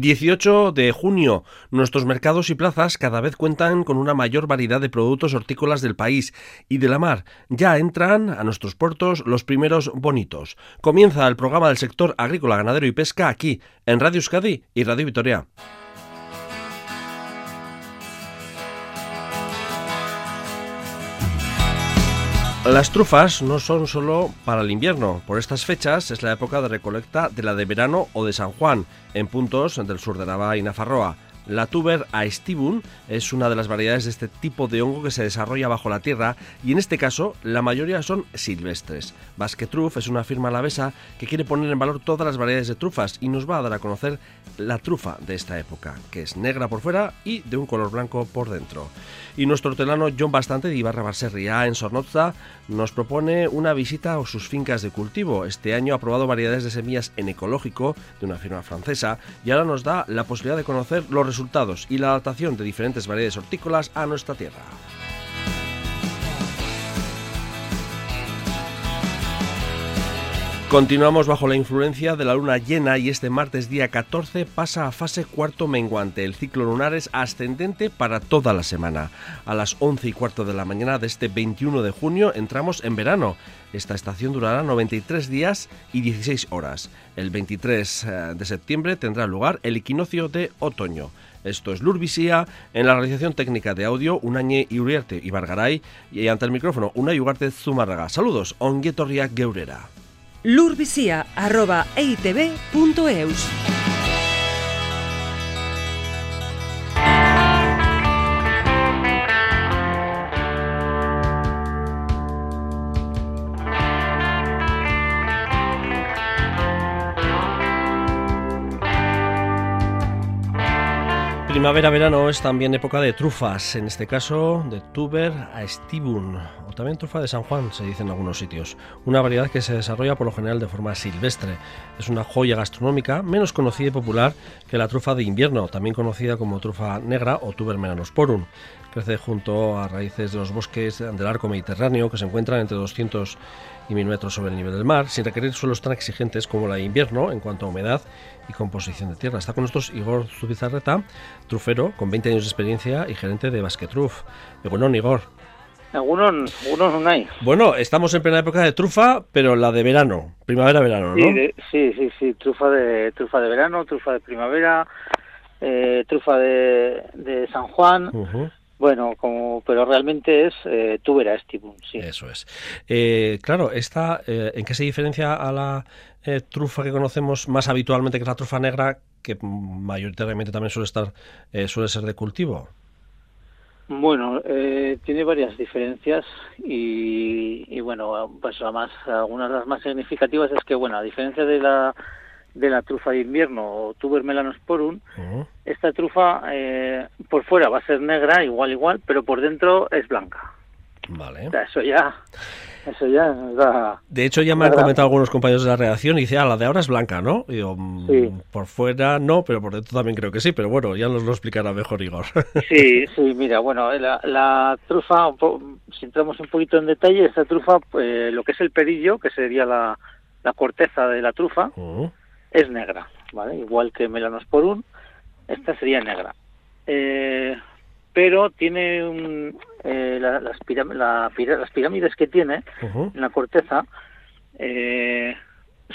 18 de junio. Nuestros mercados y plazas cada vez cuentan con una mayor variedad de productos hortícolas del país y de la mar. Ya entran a nuestros puertos los primeros bonitos. Comienza el programa del sector agrícola, ganadero y pesca aquí en Radio Euskadi y Radio Vitoria. Las trufas no son solo para el invierno. Por estas fechas es la época de recolecta de la de verano o de San Juan, en puntos del sur de Navarra y Nafarroa. La tuber aestivum es una de las variedades de este tipo de hongo que se desarrolla bajo la tierra y en este caso la mayoría son silvestres. Basque es una firma alavesa que quiere poner en valor todas las variedades de trufas y nos va a dar a conocer la trufa de esta época, que es negra por fuera y de un color blanco por dentro. Y nuestro hortelano John Bastante de Ibarra Barserria en Sornoza nos propone una visita a sus fincas de cultivo. Este año ha probado variedades de semillas en ecológico de una firma francesa y ahora nos da la posibilidad de conocer los resultados y la adaptación de diferentes variedades hortícolas a nuestra tierra. Continuamos bajo la influencia de la luna llena y este martes día 14 pasa a fase cuarto menguante. El ciclo lunar es ascendente para toda la semana. A las 11 y cuarto de la mañana de este 21 de junio entramos en verano. Esta estación durará 93 días y 16 horas. El 23 eh, de septiembre tendrá lugar el equinoccio de otoño. Esto es Lurvisía, en la realización técnica de audio, Unañe Uriarte y Bargaray, y ante el micrófono, Una Ugarte Zumárraga. Saludos, onguetorriak geurera lurbizia.eitb.eus. Primavera-verano es también época de trufas, en este caso de tuber a estibun, o también trufa de San Juan, se dice en algunos sitios. Una variedad que se desarrolla por lo general de forma silvestre. Es una joya gastronómica menos conocida y popular que la trufa de invierno, también conocida como trufa negra o tuber melanosporum. Crece junto a raíces de los bosques del arco mediterráneo que se encuentran entre 200 y 1000 metros sobre el nivel del mar, sin requerir suelos tan exigentes como la de invierno en cuanto a humedad y composición de tierra. Está con nosotros Igor Zubizarreta, trufero, con 20 años de experiencia y gerente de Basquetruf. Bueno, Igor. Algunos, no hay. Bueno, estamos en plena época de trufa, pero la de verano, primavera-verano, ¿no? Sí, sí, sí, trufa de trufa de verano, trufa de primavera, eh, trufa de, de San Juan. Bueno, como, pero realmente es eh, tubera estibum, sí. Eso es. Eh, claro, esta, eh, ¿en qué se diferencia a la eh, trufa que conocemos más habitualmente, que es la trufa negra, que mayoritariamente también suele estar, suele ser de cultivo? Bueno, tiene varias diferencias y, y, bueno, pues además algunas de las más significativas es que, bueno, a diferencia de la de la trufa de invierno o tuber melanosporum, esta trufa eh, por fuera va a ser negra, igual, igual, pero por dentro es blanca. Vale. eso ya, eso ya De hecho, ya me han comentado algunos compañeros de la redacción y dice, ah, la de ahora es blanca, ¿no? Y digo, mm, por fuera no, pero por dentro también creo que sí, pero bueno, ya nos lo explicará mejor Igor. Sí, sí, mira, bueno, la, trufa, si entramos un poquito en detalle, esta trufa, pues, lo que es el perillo, que sería la, corteza de la trufa, es negra, ¿vale? Igual que Melanosporum, esta sería negra. Eh, pero tiene un, eh, las, pirámides que tiene en la corteza eh,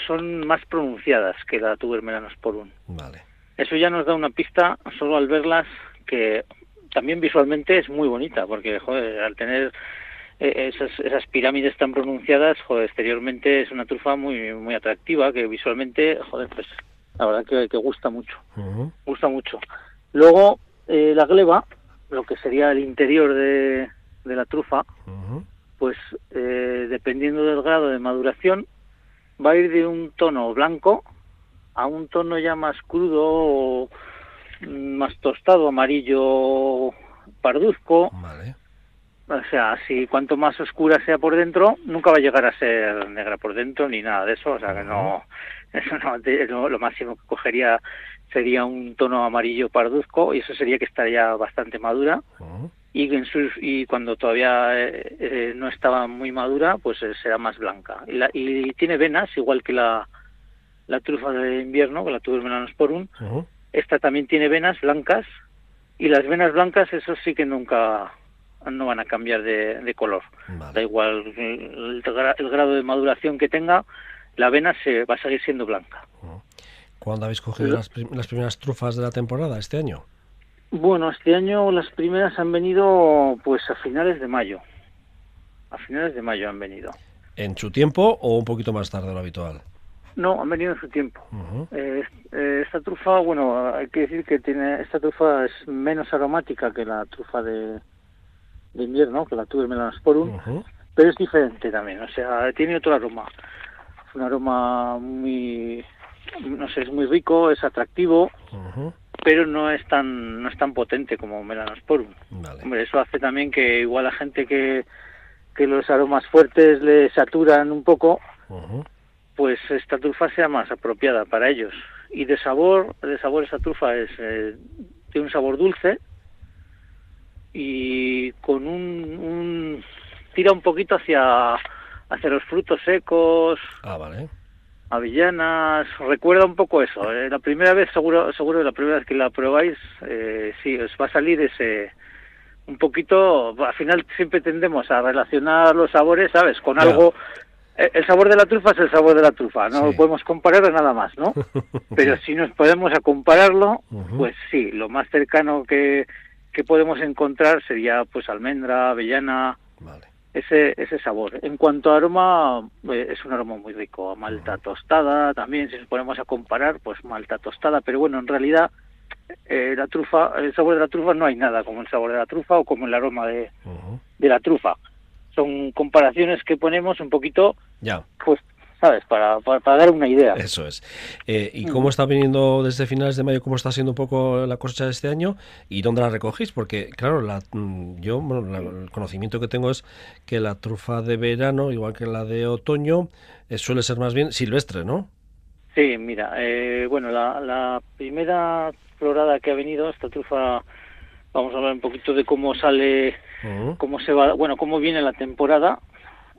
son más pronunciadas que la tuber melanosporum. Vale. Eso ya nos da una pista solo al verlas que también visualmente es muy bonita porque joder, al tener esas, esas pirámides tan pronunciadas, joder, exteriormente es una trufa muy muy atractiva que visualmente, joder, pues la verdad que, que gusta mucho, gusta mucho. Luego eh, la gleba, lo que sería el interior de, de la trufa, pues eh, dependiendo del grado de maduración, va a ir de un tono blanco a un tono ya más crudo, o más tostado, amarillo, parduzco. Vale o sea, si cuanto más oscura sea por dentro, nunca va a llegar a ser negra por dentro ni nada de eso. O sea, que no, eso no, lo máximo que cogería sería un tono amarillo parduzco y eso sería que estaría bastante madura. Y, en y cuando todavía eh, eh, no estaba muy madura, pues eh, será más blanca. Y, y, tiene venas, igual que la, la trufa de invierno, que la tuber melanosporum, Esta también tiene venas blancas y las venas blancas, eso sí que nunca no van a cambiar de, color. Da igual el, grado de maduración que tenga, la vena se va a seguir siendo blanca. ¿Cuándo habéis cogido las, las primeras trufas de la temporada este año? Bueno, este año las primeras han venido pues a finales de mayo. A finales de mayo han venido. ¿En su tiempo o un poquito más tarde de lo habitual? No, han venido en su tiempo. Eh, eh, esta trufa, bueno, hay que decir que tiene esta trufa es menos aromática que la trufa de, invierno, que la tuve Melanosporum, pero es diferente también, o sea, tiene otro aroma. Es un aroma muy, no sé, es muy rico, es atractivo, pero no es tan no es tan potente como Melanosporum. Hombre, eso hace también que igual la gente que, que los aromas fuertes le saturan un poco, pues esta trufa sea más apropiada para ellos. Y de sabor, de sabor esta trufa es eh, tiene un sabor dulce y con un, un tira un poquito hacia hacia los frutos secos. Ah, vale avellanas, recuerda un poco eso. ¿eh? La primera vez, seguro, seguro la primera vez que la probáis, eh, sí, os va a salir ese, un poquito, al final siempre tendemos a relacionar los sabores, ¿sabes? Con algo, eh, el sabor de la trufa es el sabor de la trufa, no lo podemos comparar a nada más, ¿no? Pero si nos podemos a compararlo, pues sí, lo más cercano que, que podemos encontrar sería pues almendra, avellana, vale ese, ese sabor. En cuanto a aroma, eh, es un aroma muy rico. Malta tostada, también si nos ponemos a comparar, pues malta tostada, pero bueno, en realidad eh, la trufa, el sabor de la trufa no hay nada como el sabor de la trufa o como el aroma de, de la trufa. Son comparaciones que ponemos un poquito, ya. pues ¿sabes? Para, para, dar una idea. Eso es. Eh, ¿Y cómo está viniendo desde finales de mayo, cómo está siendo un poco la cosecha de este año y dónde la recogéis? Porque, claro, la, mm, yo, bueno, el conocimiento que tengo es que la trufa de verano, igual que la de otoño, eh, suele ser más bien silvestre, ¿no? Sí, mira, eh, bueno, la, la primera florada que ha venido, esta trufa, vamos a hablar un poquito de cómo sale, cómo se va, bueno, cómo viene la temporada.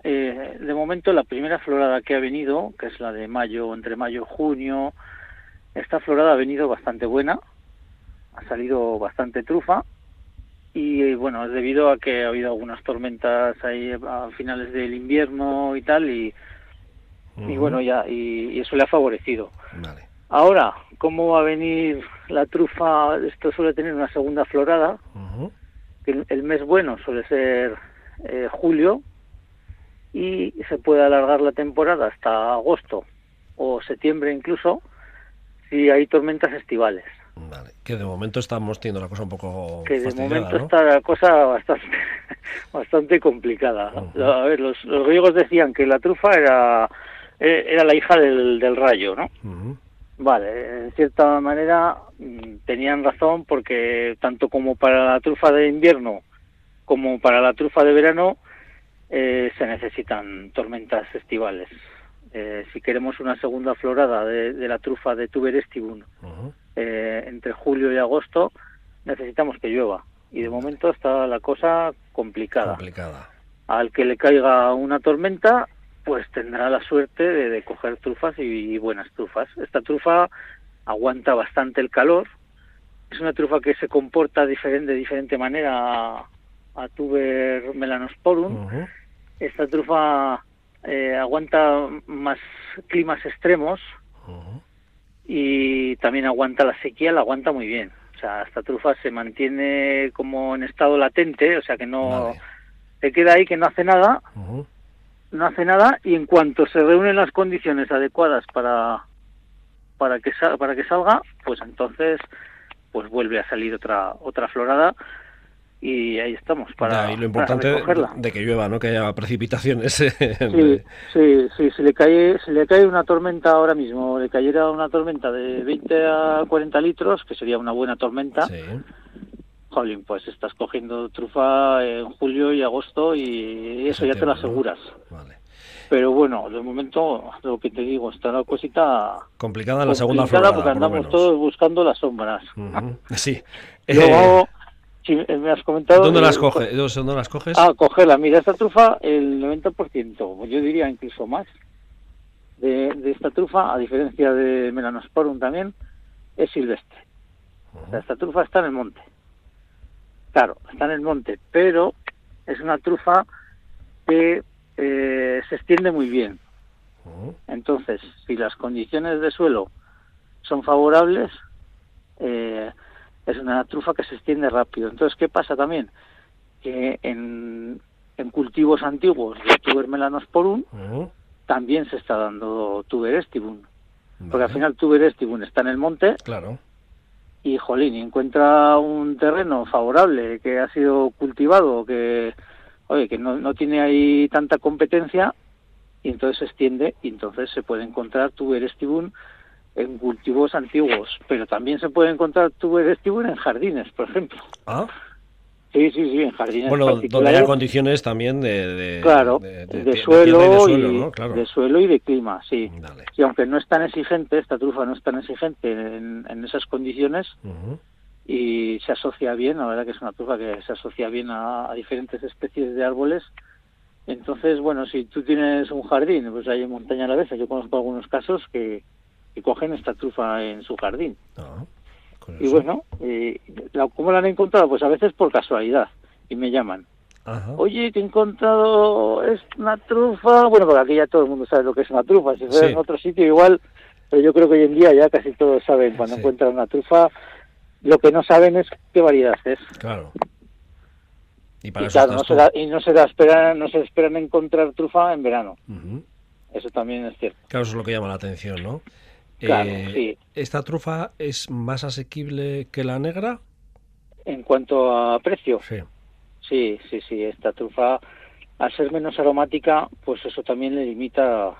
Eh, de momento la primera florada que ha venido, que es la de mayo, entre mayo y junio, esta florada ha venido bastante buena, ha salido bastante trufa y bueno, es debido a que ha habido algunas tormentas ahí a finales del invierno y tal y, y bueno, ya, y, eso le ha favorecido. Ahora, ¿cómo va a venir la trufa? Esto suele tener una segunda florada, que el, mes bueno suele ser eh, julio, y se puede alargar la temporada hasta agosto o septiembre incluso si hay tormentas estivales. Vale, que de momento estamos teniendo la cosa un poco que de momento está la cosa bastante bastante complicada. A ver, los, griegos decían que la trufa era e, era la hija del, del rayo, ¿no? Vale, en cierta manera mm, tenían razón porque tanto como para la trufa de invierno como para la trufa de verano eh, se necesitan tormentas estivales. Eh, si queremos una segunda florada de, la trufa de Tuber eh, entre julio y agosto, necesitamos que llueva. Y de momento está la cosa complicada. complicada. Al que le caiga una tormenta, pues tendrá la suerte de, coger trufas y, buenas trufas. Esta trufa aguanta bastante el calor. Es una trufa que se comporta diferente, de diferente manera a tuber melanosporum. Esta trufa eh, aguanta más climas extremos y también aguanta la sequía, la aguanta muy bien. O sea, esta trufa se mantiene como en estado latente, o sea que no se queda ahí que no hace nada, no hace nada y en cuanto se reúnen las condiciones adecuadas para para que para que salga, pues entonces pues vuelve a salir otra otra florada y ahí estamos para y lo importante de que llueva no que haya precipitaciones sí, sí sí si le cae si le cae una tormenta ahora mismo le cayera una tormenta de 20 a 40 litros que sería una buena tormenta sí. Jolín, pues estás cogiendo trufa en julio y agosto y eso ya te lo aseguras vale. Pero bueno, de momento, lo que te digo, está una cosita... Complicada en la segunda florada, porque andamos todos buscando las sombras. Sí. Luego, Sí, me has comentado... ¿Dónde las, coges? ¿Dónde las coges? Ah, cogerla. Mira, esta trufa, el 90%, yo diría incluso más, de, esta trufa, a diferencia de Melanosporum también, es silvestre. sea, esta trufa está en el monte. Claro, está en el monte, pero es una trufa que eh, se extiende muy bien. Entonces, si las condiciones de suelo son favorables, eh, es una trufa que se extiende rápido. Entonces, ¿qué pasa también? Que en, en cultivos antiguos de tuber melanosporum también se está dando tuber estibum. Porque al final tuber estibum está en el monte. Claro. Y jolín, encuentra un terreno favorable que ha sido cultivado, que oye, que no, no tiene ahí tanta competencia y entonces se extiende y entonces se puede encontrar tuber estibum en cultivos antiguos, pero también se puede encontrar tuber estibum en jardines, por ejemplo. Ah. Sí, sí, sí, en jardines Bueno, donde haya condiciones también de, de, Claro, de, de, de- de suelo, y de suelo, y, ¿no? Claro. de suelo y de clima, sí. Dale. Y aunque no es tan exigente, esta trufa no es tan exigente en, en esas condiciones y se asocia bien, la verdad que es una trufa que se asocia bien a, a diferentes especies de árboles. Entonces, bueno, si tú tienes un jardín, pues hay montaña a la vez, yo conozco algunos casos que, que cogen esta trufa en su jardín. Ah, Y bueno, eh, ¿cómo la han encontrado? Pues a veces por casualidad y me llaman. Ajá. Oye, que he encontrado es una trufa. Bueno, porque aquí ya todo el mundo sabe lo que es una trufa. Si fuera Sí. en otro sitio igual, pero yo creo que hoy en día ya casi todos saben cuando Sí. encuentran una trufa. Lo que no saben es qué variedad es. Claro. Y para Y eso claro, no se, da- y no se, da esperan, no se esperan encontrar trufa en verano. Eso también es cierto. Claro, eso es lo que llama la atención, ¿no? Claro, Eh, sí. ¿Esta trufa es más asequible que la negra? En cuanto a precio, Sí. sí, sí, sí. Esta trufa, al ser menos aromática, pues eso también le limita,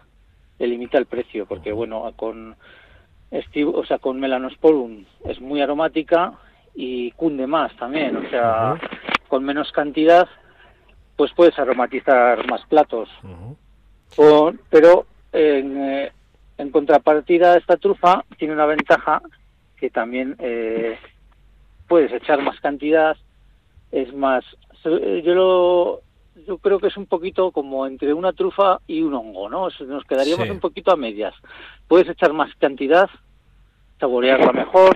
le limita el precio, porque bueno, con o sea, con melanosporum es muy aromática y cunde más también, o sea, con menos cantidad, pues puedes aromatizar más platos. Con- pero en, eh, en contrapartida esta trufa tiene una ventaja que también eh, puedes echar más cantidad es más se- yo lo yo creo que es un poquito como entre una trufa y un hongo no nos quedaríamos Sí. un poquito a medias puedes echar más cantidad saborearla mejor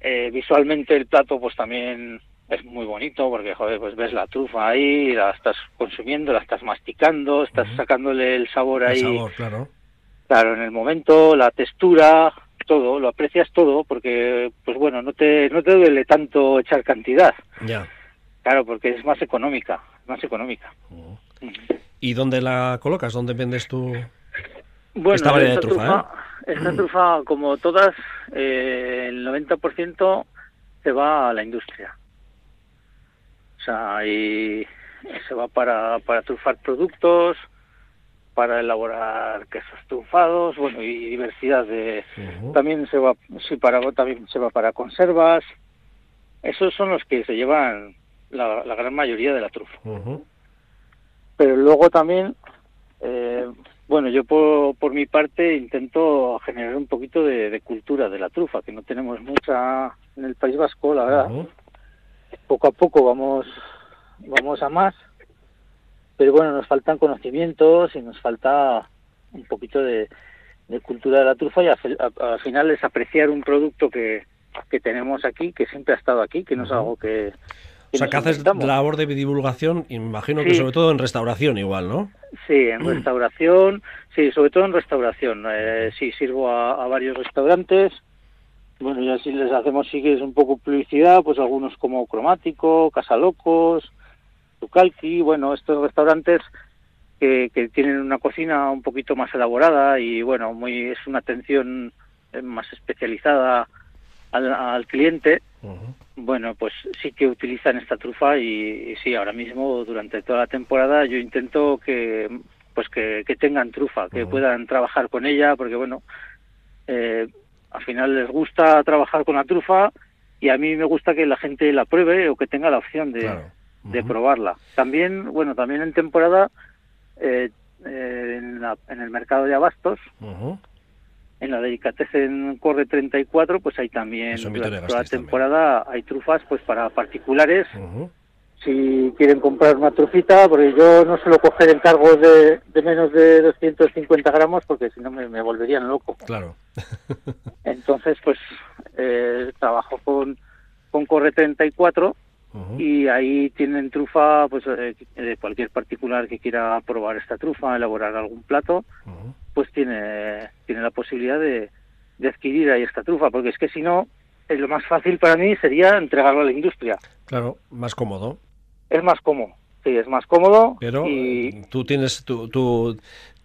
eh, visualmente el plato pues también es muy bonito porque joder pues ves la trufa ahí la estás consumiendo la estás masticando estás sacándole el sabor El ahí sabor, claro. Claro en el momento la textura todo lo aprecias todo porque pues bueno no te no te duele tanto echar cantidad Ya. claro porque es más económica más económica. ¿Y dónde la colocas? ¿Dónde vendes tú? Bueno, Esta variedad de trufa, esta trufa, como todas, eh, el 90% se va a la industria. O sea, y se va para, para trufar productos, para elaborar quesos trufados, bueno, y diversidad de... También se va, sí, para, también se va para conservas. Esos son los que se llevan la, la gran mayoría de la trufa. Pero luego también, eh, bueno, yo por, por mi parte intento generar un poquito de, de cultura de la trufa, que no tenemos mucha en el País Vasco, la verdad. Poco a poco vamos, vamos a más, pero bueno, nos faltan conocimientos y nos falta un poquito de, de cultura de la trufa y al, final es apreciar un producto que, que tenemos aquí, que siempre ha estado aquí, que no es algo que... O sea, que haces labor de divulgación, imagino que sobre todo en restauración igual, ¿no? Sí, en restauración, sí, sobre todo en restauración. Eh, sí, sirvo a, a varios restaurantes. Bueno, y así les hacemos, sí que es un poco publicidad, pues algunos como Cromático, Casalocos, Tucalqui, bueno, estos restaurantes que, que tienen una cocina un poquito más elaborada y bueno, muy es una atención eh, más especializada al, al cliente. Bueno, pues sí que utilizan esta trufa y, y sí, ahora mismo durante toda la temporada yo intento que pues que, que tengan trufa, que puedan trabajar con ella, porque bueno, eh, al final les gusta trabajar con la trufa y a mí me gusta que la gente la pruebe o que tenga la opción de, Claro. De probarla. También, bueno, también en temporada eh, eh, en, la- en el mercado de abastos Ujú. en la Delicatessen Corre 34, pues hay también, durante toda la también. temporada, hay trufas pues para particulares, si quieren comprar una trufita, porque yo no suelo coger encargos de, de menos de 250 gramos, porque si no me, me volverían loco. Claro. Entonces, pues eh, trabajo con, con Corre 34 y ahí tienen trufa, pues eh, cualquier particular que quiera probar esta trufa, elaborar algún plato, pues tiene, tiene la posibilidad de, de adquirir ahí esta trufa, porque es que si no, eh, lo más fácil para mí sería entregarlo a la industria. Claro, más cómodo. Es más cómodo, sí, es más cómodo. Pero y... tú tienes tu,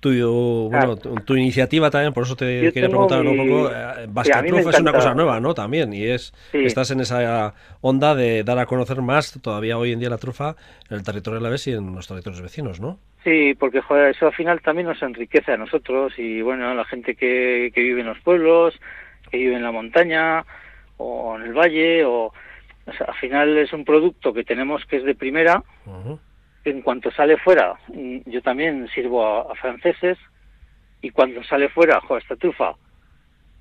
tu, bueno, tu, iniciativa también, por eso te quería preguntar un poco. Eh, Basquetruf es una cosa nueva, ¿no? También, y es estás en esa onda de dar a conocer más todavía hoy en día la trufa en el territorio de la vez y en los territorios vecinos, ¿no? Sí, porque joder, eso al final también nos enriquece a nosotros y bueno, a la gente que, que vive en los pueblos, que vive en la montaña o en el valle o, al final es un producto que tenemos que es de primera. En cuanto sale fuera, mm, yo también sirvo a, franceses y cuando sale fuera, joder, esta trufa,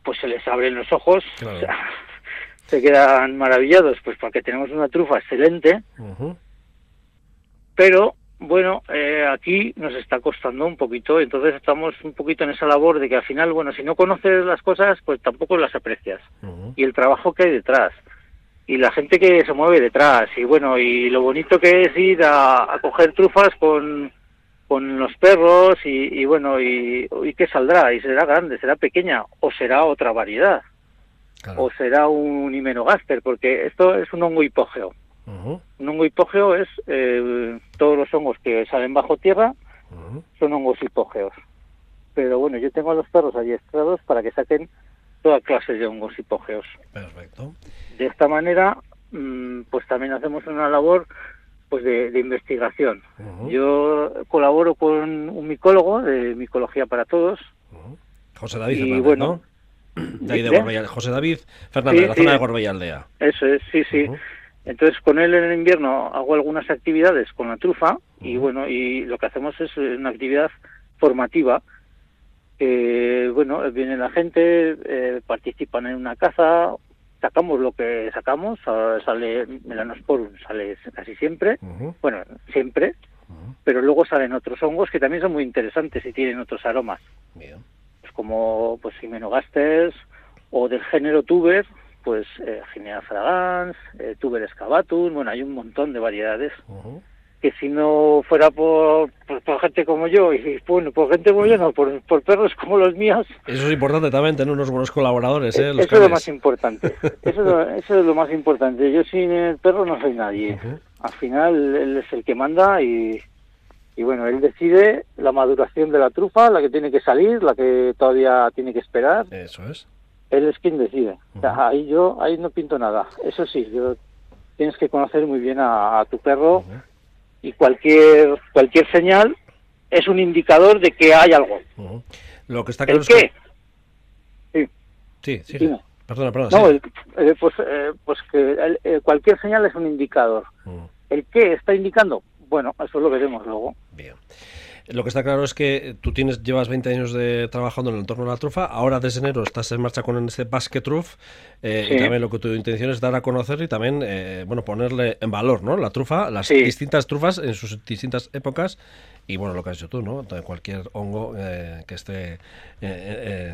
pues se les abren los ojos, se quedan maravillados, pues porque tenemos una trufa excelente, pero bueno, eh, aquí nos está costando un poquito, entonces estamos un poquito en esa labor de que al final, bueno, si no conoces las cosas, pues tampoco las aprecias. Y el trabajo que hay detrás, y la gente que se mueve detrás, y bueno, y lo bonito que es ir a, coger trufas con, con los perros, y, bueno, y, y qué saldrá, y será grande, será pequeña, o será otra variedad, o será un himenogaster, porque esto es un hongo hipógeo. Un hongo hipógeo es eh, todos los hongos que salen bajo tierra son hongos hipógeos. Pero bueno, yo tengo a los perros adiestrados para que saquen toda clase de hongos hipógeos. Perfecto. De esta manera, mm, pues también hacemos una labor pues de, investigación. Yo colaboro con un micólogo de micología para todos. José David y, bueno, De ahí de José David Fernández, de la zona de Gorbella Aldea. Eso es, sí, sí. Entonces con él en el invierno hago algunas actividades con la trufa y bueno, y lo que hacemos es una actividad formativa. Que bueno, viene la gente, eh, participan en una caza, sacamos lo que sacamos, sale melanosporum, sale casi siempre, bueno, siempre, pero luego salen otros hongos que también son muy interesantes y tienen otros aromas. Pues como pues himenogasters o del género tuber, pues eh, Ginea fragans, eh, Tuber excavatum, bueno, hay un montón de variedades. Que si no fuera por, por, gente como yo, y bueno, por gente como yo, no, por, por perros como los míos. Eso es importante también, tener unos buenos colaboradores, ¿eh? eso es lo más importante. Eso, eso, es lo más importante. Yo sin el perro no soy nadie. Al final, él es el que manda y, y bueno, él decide la maduración de la trufa, la que tiene que salir, la que todavía tiene que esperar. Eso es él es quien decide. ahí yo ahí no pinto nada. Eso sí, yo, tienes que conocer muy bien a, tu perro y cualquier cualquier señal es un indicador de que hay algo. Lo que está claro ¿El qué? Sí. Sí, sí. Perdona, perdona. No, eh, pues, eh, pues que eh, cualquier señal es un indicador. ¿El qué está indicando? Bueno, eso lo veremos luego. Bien. Lo que está claro es que tú tienes, llevas 20 años de trabajando en el entorno de la trufa, ahora desde enero estás en marcha con este Basket Truff eh, y también lo que tu intención es dar a conocer y también eh, bueno ponerle en valor ¿no? la trufa, las distintas trufas en sus distintas épocas y bueno, lo que has hecho tú, ¿no? Cualquier hongo eh, que esté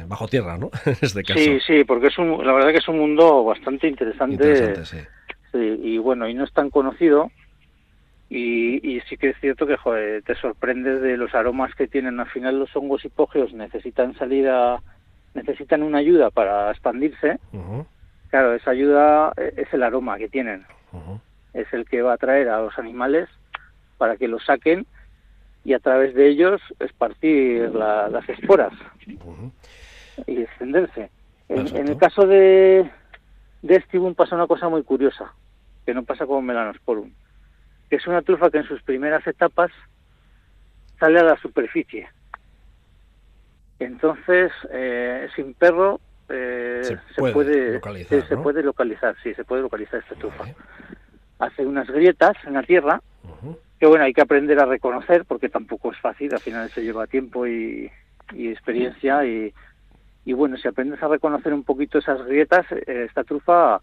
bajo tierra, ¿no? este caso. Sí, sí, porque es un, la verdad que es un mundo bastante interesante. Interesante, sí. sí. Y bueno, y no es tan conocido y, sí que es cierto que te sorprendes de los aromas que tienen. Al final los hongos hipógeos necesitan salida, necesitan una ayuda para expandirse. Claro, esa ayuda es el aroma que tienen. Es el que va a atraer a los animales para que los saquen y a través de ellos esparcir las esporas y extenderse. En, el caso de, de Estibum pasa una cosa muy curiosa, que no pasa con Melanosporum que es una trufa que en sus primeras etapas sale a la superficie. Entonces, eh, sin perro eh, se, puede, localizar, se, puede localizar, sí, se puede localizar esta trufa. Hace unas grietas en la tierra que bueno hay que aprender a reconocer porque tampoco es fácil, al final se lleva tiempo y, experiencia y, y, bueno si aprendes a reconocer un poquito esas grietas, eh, esta trufa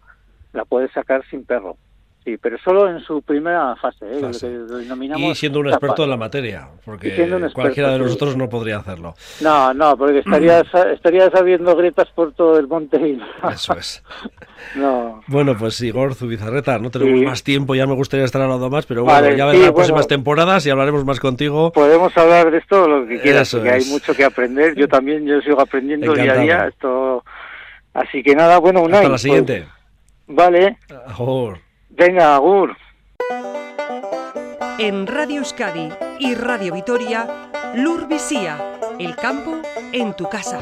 la puedes sacar sin perro Sí, pero solo en su primera fase, ¿eh? Fase. Lo que denominamos Y siendo un etapa. experto en la materia, porque experto, cualquiera de sí. nosotros no podría hacerlo. No, no, porque estarías, estarías habiendo grietas por todo el monte y. Eso es. no. Bueno, pues Igor Zubizarreta, no tenemos Sí. más tiempo, ya me gustaría estar hablando más, pero Vale, bueno, ya sí, verán las bueno. próximas temporadas y hablaremos más contigo. Podemos hablar de esto lo que quieras, Eso porque hay mucho que aprender. Yo también, yo sigo aprendiendo día a día. Esto... Así que nada, bueno, Unai. Hasta la pues, siguiente. vale, Agur. Venga, Agur. En Radio Euskadi y Radio Vitoria, Lur Visía, el campo en tu casa.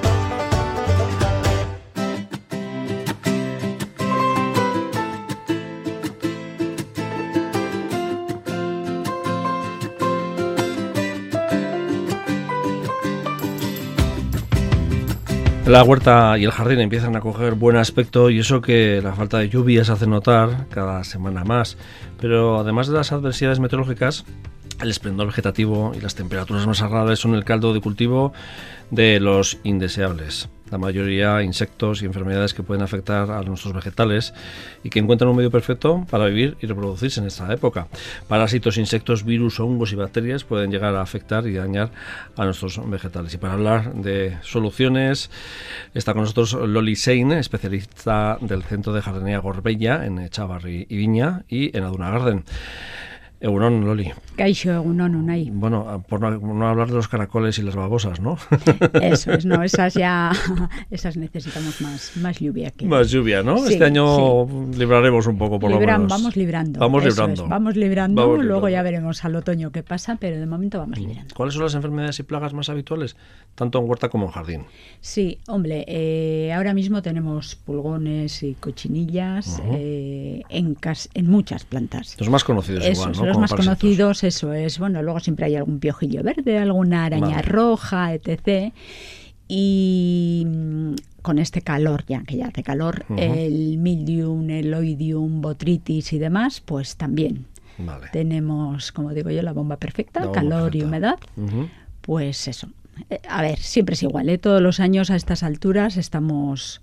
La huerta y el jardín empiezan a coger buen aspecto y eso que la falta de lluvias hace notar cada semana más. Pero además de las adversidades meteorológicas, el esplendor vegetativo y las temperaturas más agradables son el caldo de cultivo de los indeseables. La mayoría insectos y enfermedades que pueden afectar a nuestros vegetales y que encuentran un medio perfecto para vivir y reproducirse en esta época. Parásitos, insectos, virus, hongos y bacterias pueden llegar a afectar y dañar a nuestros vegetales. Y para hablar de soluciones, está con nosotros Loli Sein, especialista del Centro de Jardinería Gorbella en Chavarri y Viña y en Aduna Garden. Egunon, Loli. Kaixo egunon unai. Bueno, por no, no hablar de los caracoles y las babosas, ¿no? Eso es, no, esas ya, esas necesitamos más, más lluvia que. Más lluvia, ¿no? Sí, este año libraremos un poco, por Libran- lo menos. Vamos librando. Vamos librando. es, vamos librando, Vamos luego librando. ya veremos al otoño qué pasa, pero de momento vamos librando. ¿Cuáles son las enfermedades y plagas más habituales, tanto en huerta como en jardín? Sí, hombre, eh, ahora mismo tenemos pulgones y cochinillas eh, en, muchas plantas. Los más conocidos Esos, igual, ¿no? Los más parásitos. conocidos, eso es. Bueno, luego siempre hay algún piojillo verde, alguna araña Vale. roja, etc. Y mm, con este calor ya, que ya hace calor, Ujú. el mildium, el oidium, botritis y demás, pues también Vale. tenemos, como digo yo, la bomba perfecta, La bomba calor y humedad. Pues eso. Eh, A ver, siempre es igual, ¿eh? Todos los años a estas alturas estamos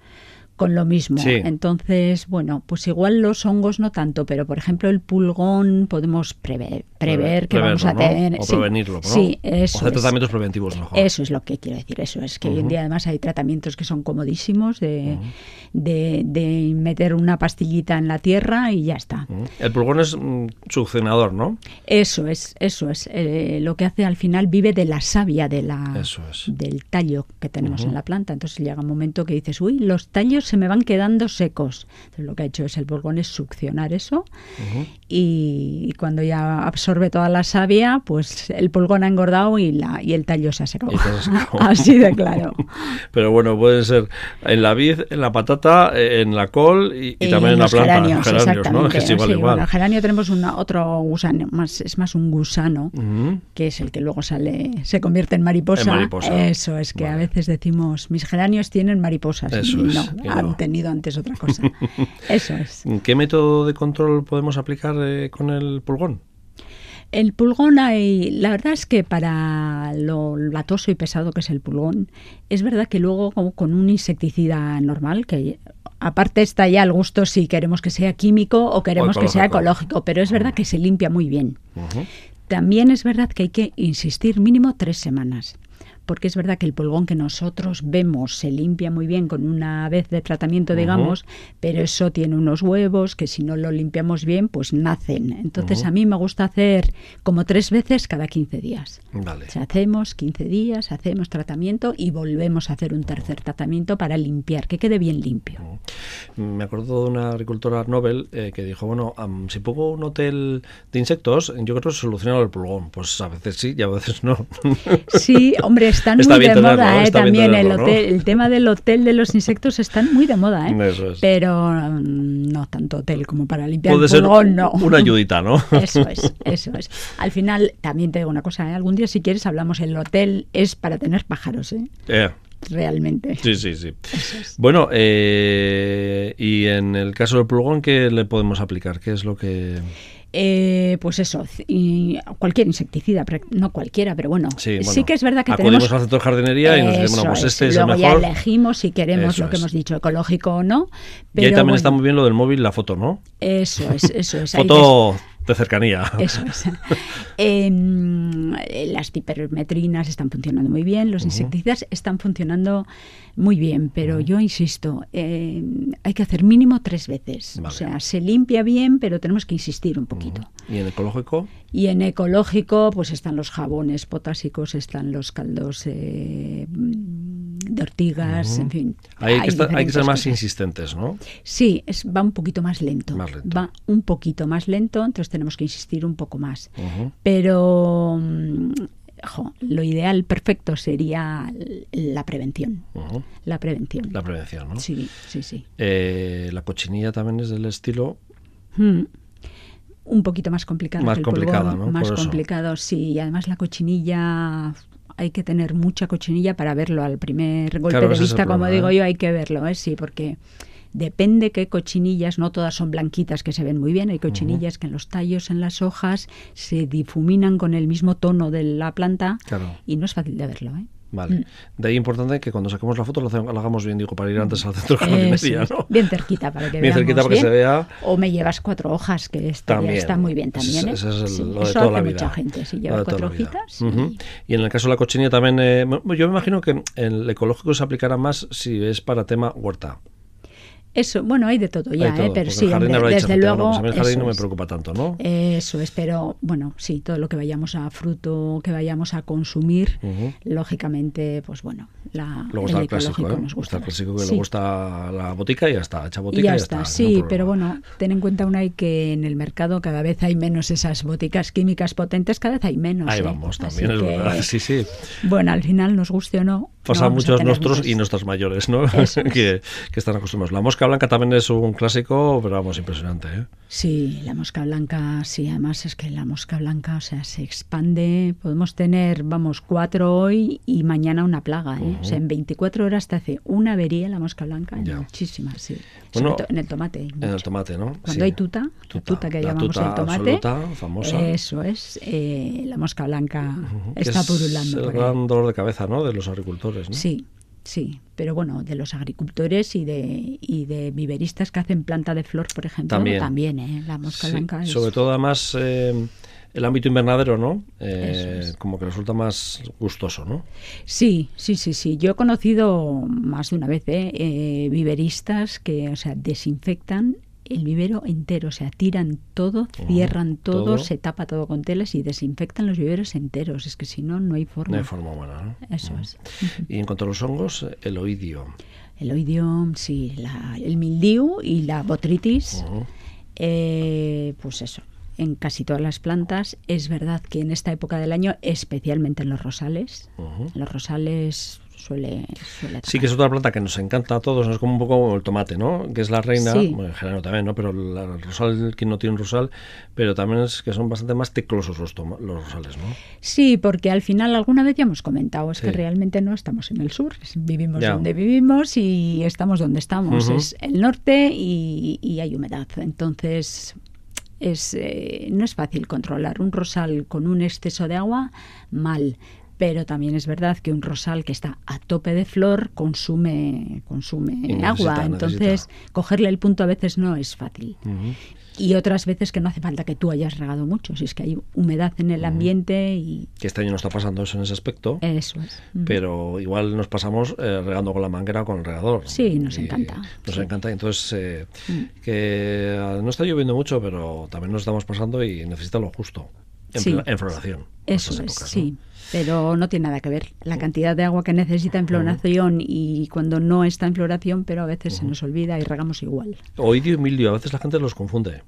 con lo mismo. Sí. Entonces, bueno, pues igual los hongos no tanto, pero por ejemplo el pulgón podemos prever, prever que vamos a tener. O sí, prevenirlo, ¿no? Sí, eso. O hacer es. tratamientos preventivos mejor. Eso es lo que quiero decir, eso es que hoy en día además hay tratamientos que son comodísimos de, de, de meter una pastillita en la tierra y ya está. El pulgón es mm, succionador, ¿no? Eso es, eso es. Eh, lo que hace al final vive de la savia de la, Eso es. del tallo que tenemos en la planta. Entonces llega un momento que dices, uy, los tallos se me van quedando secos. Entonces lo que ha hecho es el pulgón es succionar eso y, y cuando ya absorbe toda la savia, pues el pulgón ha engordado y, la, y el tallo se ha secado. Así de claro. Pero bueno, puede ser en la vid, en la patata, eh, en la col y, y también en la los planta. geranios, ¿no? exactamente. Que es igual, Sí, igual. bueno, el geranio tenemos una, otro gusano, más, es más un gusano. Que es el que luego sale, se convierte en mariposa. En mariposa. Eso es que a Vale. veces decimos, mis geranios tienen mariposas. Eso es, no, han tenido antes otra cosa. Eso es. ¿Qué método de control podemos aplicar eh, con el pulgón? El pulgón hay, la verdad es que para lo latoso y pesado que es el pulgón, es verdad que luego como con un insecticida normal, que aparte está ya al gusto si queremos que sea químico o queremos que sea ecológico. pero es verdad que se limpia muy bien. También es verdad que hay que insistir mínimo tres semanas, porque es verdad que el pulgón que nosotros vemos se limpia muy bien con una vez de tratamiento, digamos, pero eso tiene unos huevos que si no lo limpiamos bien, pues nacen. Entonces a mí me gusta hacer como tres veces cada 15 días. Vale. O sea, hacemos 15 días, hacemos tratamiento y volvemos a hacer un tercer tratamiento para limpiar, que quede bien limpio. Me acuerdo de una agricultora Nobel eh, que dijo, bueno, si pongo un hotel de insectos, yo creo que se soluciona el pulgón. Pues a veces sí y a veces no. Sí, hombre, están Está muy de tenerlo, moda. ¿eh? También el, hotel, el tema del hotel de los insectos están muy de moda, ¿eh? Eso es. Pero mm, no tanto hotel como para limpiar Puede el ser pulgón, no. una ayudita, ¿no? Eso es, eso es. Al final, también te digo una cosa, ¿eh? algún día si quieres hablamos, el hotel es para tener pájaros, ¿eh? Eh, Realmente. sí, sí, sí. Es. Bueno, eh, y en el caso del pulgón, ¿qué le podemos aplicar? ¿Qué es lo que...? Eh, pues eso, y cualquier insecticida, no cualquiera, pero bueno, Sí, sí, bueno, que es verdad que acudimos tenemos... al centro de jardinería y nos dicen, bueno, pues es, este es el Luego mejor. ya elegimos si queremos Eso lo que es. hemos dicho, ecológico o no. y ahí pero también está bueno, muy bien lo del móvil, la foto, ¿no? Eso es, eso es. Foto de cercanía. eso es. Em, las pipermetrinas están funcionando muy bien, los insecticidas están funcionando muy bien, pero yo insisto, em, hay que hacer mínimo tres veces. Vale. O sea, se limpia bien, pero tenemos que insistir un poquito. ¿Y en ecológico? Y en ecológico, pues están los jabones potásicos, están los caldos eh, de ortigas, en fin. Hay, que estar- hay que ser más cosas. insistentes, ¿no? Sí, es, va un poquito más lento. Más lento. Va un poquito más lento, entonces tenemos que insistir un poco más. Pero jo, lo ideal perfecto sería la prevención. La prevención. La prevención, ¿no? Sí, sí, sí. Eh, la cochinilla también es del estilo Mm. Un poquito más complicado. Más pulgón, ¿no? Más complicado, sí. Y además la cochinilla hay que tener mucha cochinilla para verlo al primer golpe Claro, de vista, como problema, digo ¿eh? yo, hay que verlo, ¿eh? sí, porque depende qué cochinillas, no todas son blanquitas que se ven muy bien, hay cochinillas que en los tallos, en las hojas, se difuminan con el mismo tono de la planta Claro. y no es fácil de verlo. ¿eh? Vale. De ahí importante que cuando saquemos la foto lo, hagamos bien, digo, para ir antes al centro de Eso jardinería. Bien cerquita para que Bien cerquita para que se vea. O me llevas cuatro hojas, que está muy bien también. ¿eh? Ese es Sí, lo de eso toda hace la vida. mucha gente, si lleva cuatro hojitas. Y- en el caso de la cochinilla también, eh, yo me imagino que el ecológico se aplicará más si es para tema huerta. Eso, bueno, hay de todo ya, todo, ¿eh? pero sí, hombre, desde "Gente, luego. pues a mí el jardín eso no me preocupa tanto, ¿no? Eso es, pero bueno, sí, todo lo que vayamos a fruto, que vayamos a consumir, lógicamente, pues bueno, la, Luego está el clásico, ¿eh? nos gusta. Está el clásico que Sí. le gusta la botica y ya está, echa Y botica ya y está, ningún sí, pero bueno, ten en cuenta una y que en el mercado cada vez hay menos esas boticas químicas potentes, cada vez hay menos. Ahí ¿eh? vamos, Así también es que, verdad. Sí, sí. Bueno, al final, nos guste o no. Pasa vamos a muchos nuestros y nuestras mayores, ¿no? Es. que, que están acostumbrados. La mosca blanca también es un clásico, pero vamos, impresionante, ¿eh? Sí, la mosca blanca, sí, además es que la mosca blanca, o sea, se expande. Podemos tener, vamos, cuatro hoy y mañana una plaga, ¿eh? O sea, en 24 horas te hace una avería la mosca blanca, muchísimas, sí. Bueno, en el tomate. En el tomate, ¿no? Cuando Sí. hay tuta, la tuta que la llamamos tuta el tomate, absoluta, famosa. eso es, eh, la mosca blanca está es purulando. el por ahí. gran dolor de cabeza, ¿no? De los agricultores, ¿no? Sí, sí, pero bueno, de los agricultores y de, y de viveristas que hacen planta de flor, por ejemplo, También. ¿eh? La mosca Sí, blanca es... Sobre todo, además, eh, el ámbito invernadero, ¿no? Eh, es. Como que resulta más gustoso, ¿no? Sí, sí, sí, sí. Yo he conocido más de una vez. Eh, viveristas que, o sea, desinfectan el vivero entero, o sea, tiran todo, cierran todo, todo. se tapa todo con telas y desinfectan los viveros enteros. Es que si no, no hay forma. No hay forma humana, ¿no? Eso es. Y en cuanto a los hongos, el oidio. El oidium, sí, la- el mildiu y la botritis. Eh, pues eso, en casi todas las plantas. Es verdad que en esta época del año, especialmente en los rosales, los rosales suele, suele Sí, que es otra planta que nos encanta a todos, es como un poco el tomate, ¿no? Que es la reina, Sí. bueno, en general también, ¿no? Pero la- el rosal, quien no tiene un rosal, pero también es que son bastante más teclosos los, toma- los rosales, ¿no? Sí, porque al final alguna vez ya hemos comentado, es Sí. que realmente no estamos en el sur, vivimos Ya. donde vivimos y estamos donde estamos, es el norte y, y hay humedad, entonces es, eh, no es fácil controlar un rosal con un exceso de agua, mal. Pero también es verdad que un rosal que está a tope de flor consume, consume necesita, agua. Entonces, necesita. cogerle el punto a veces no es fácil. Y otras veces que no hace falta que tú hayas regado mucho, si es que hay humedad en el ambiente y Que este año no está pasando eso en ese aspecto. eso es. Pero igual nos pasamos eh, regando con la manguera o con el regador. Sí, nos Y encanta, Nos sí. encanta. Entonces, eh, Mm. que ah, no está lloviendo mucho, pero también nos estamos pasando y necesita lo justo. En, Sí. floración. Eso es, épocas, ¿no? Pero no tiene nada que ver. La cantidad de agua que necesita en floración y cuando no está en floración, pero a veces se nos olvida y regamos igual. Oidio y mildio, a veces la gente los confunde. No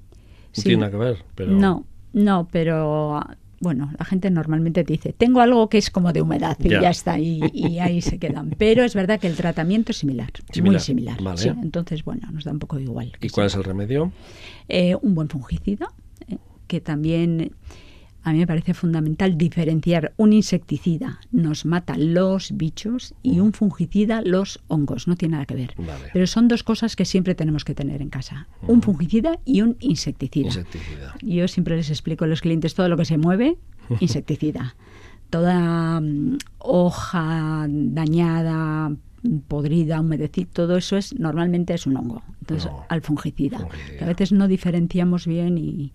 Sí. tiene nada que ver. Pero... No, no, pero bueno, la gente normalmente te dice, tengo algo que es como de humedad y Ya. ya, está, y, y ahí se quedan. Pero es verdad que el tratamiento es similar, Similar, muy similar. vale. sí. Entonces, bueno, nos da un poco igual. ¿Y cuál es el remedio? Eh, un buen fungicida, eh, que también a mí me parece fundamental diferenciar un insecticida nos mata los bichos y un fungicida los hongos. No tiene nada que ver. Vale. Pero son dos cosas que siempre tenemos que tener en casa. Un fungicida y un insecticida. Insecticida. Yo siempre les explico a los clientes todo lo que se mueve, insecticida. Toda mm, hoja dañada, podrida, humedecida, todo eso es normalmente es un hongo. Entonces, No. al fungicida. Fungicida. Que a veces no diferenciamos bien y,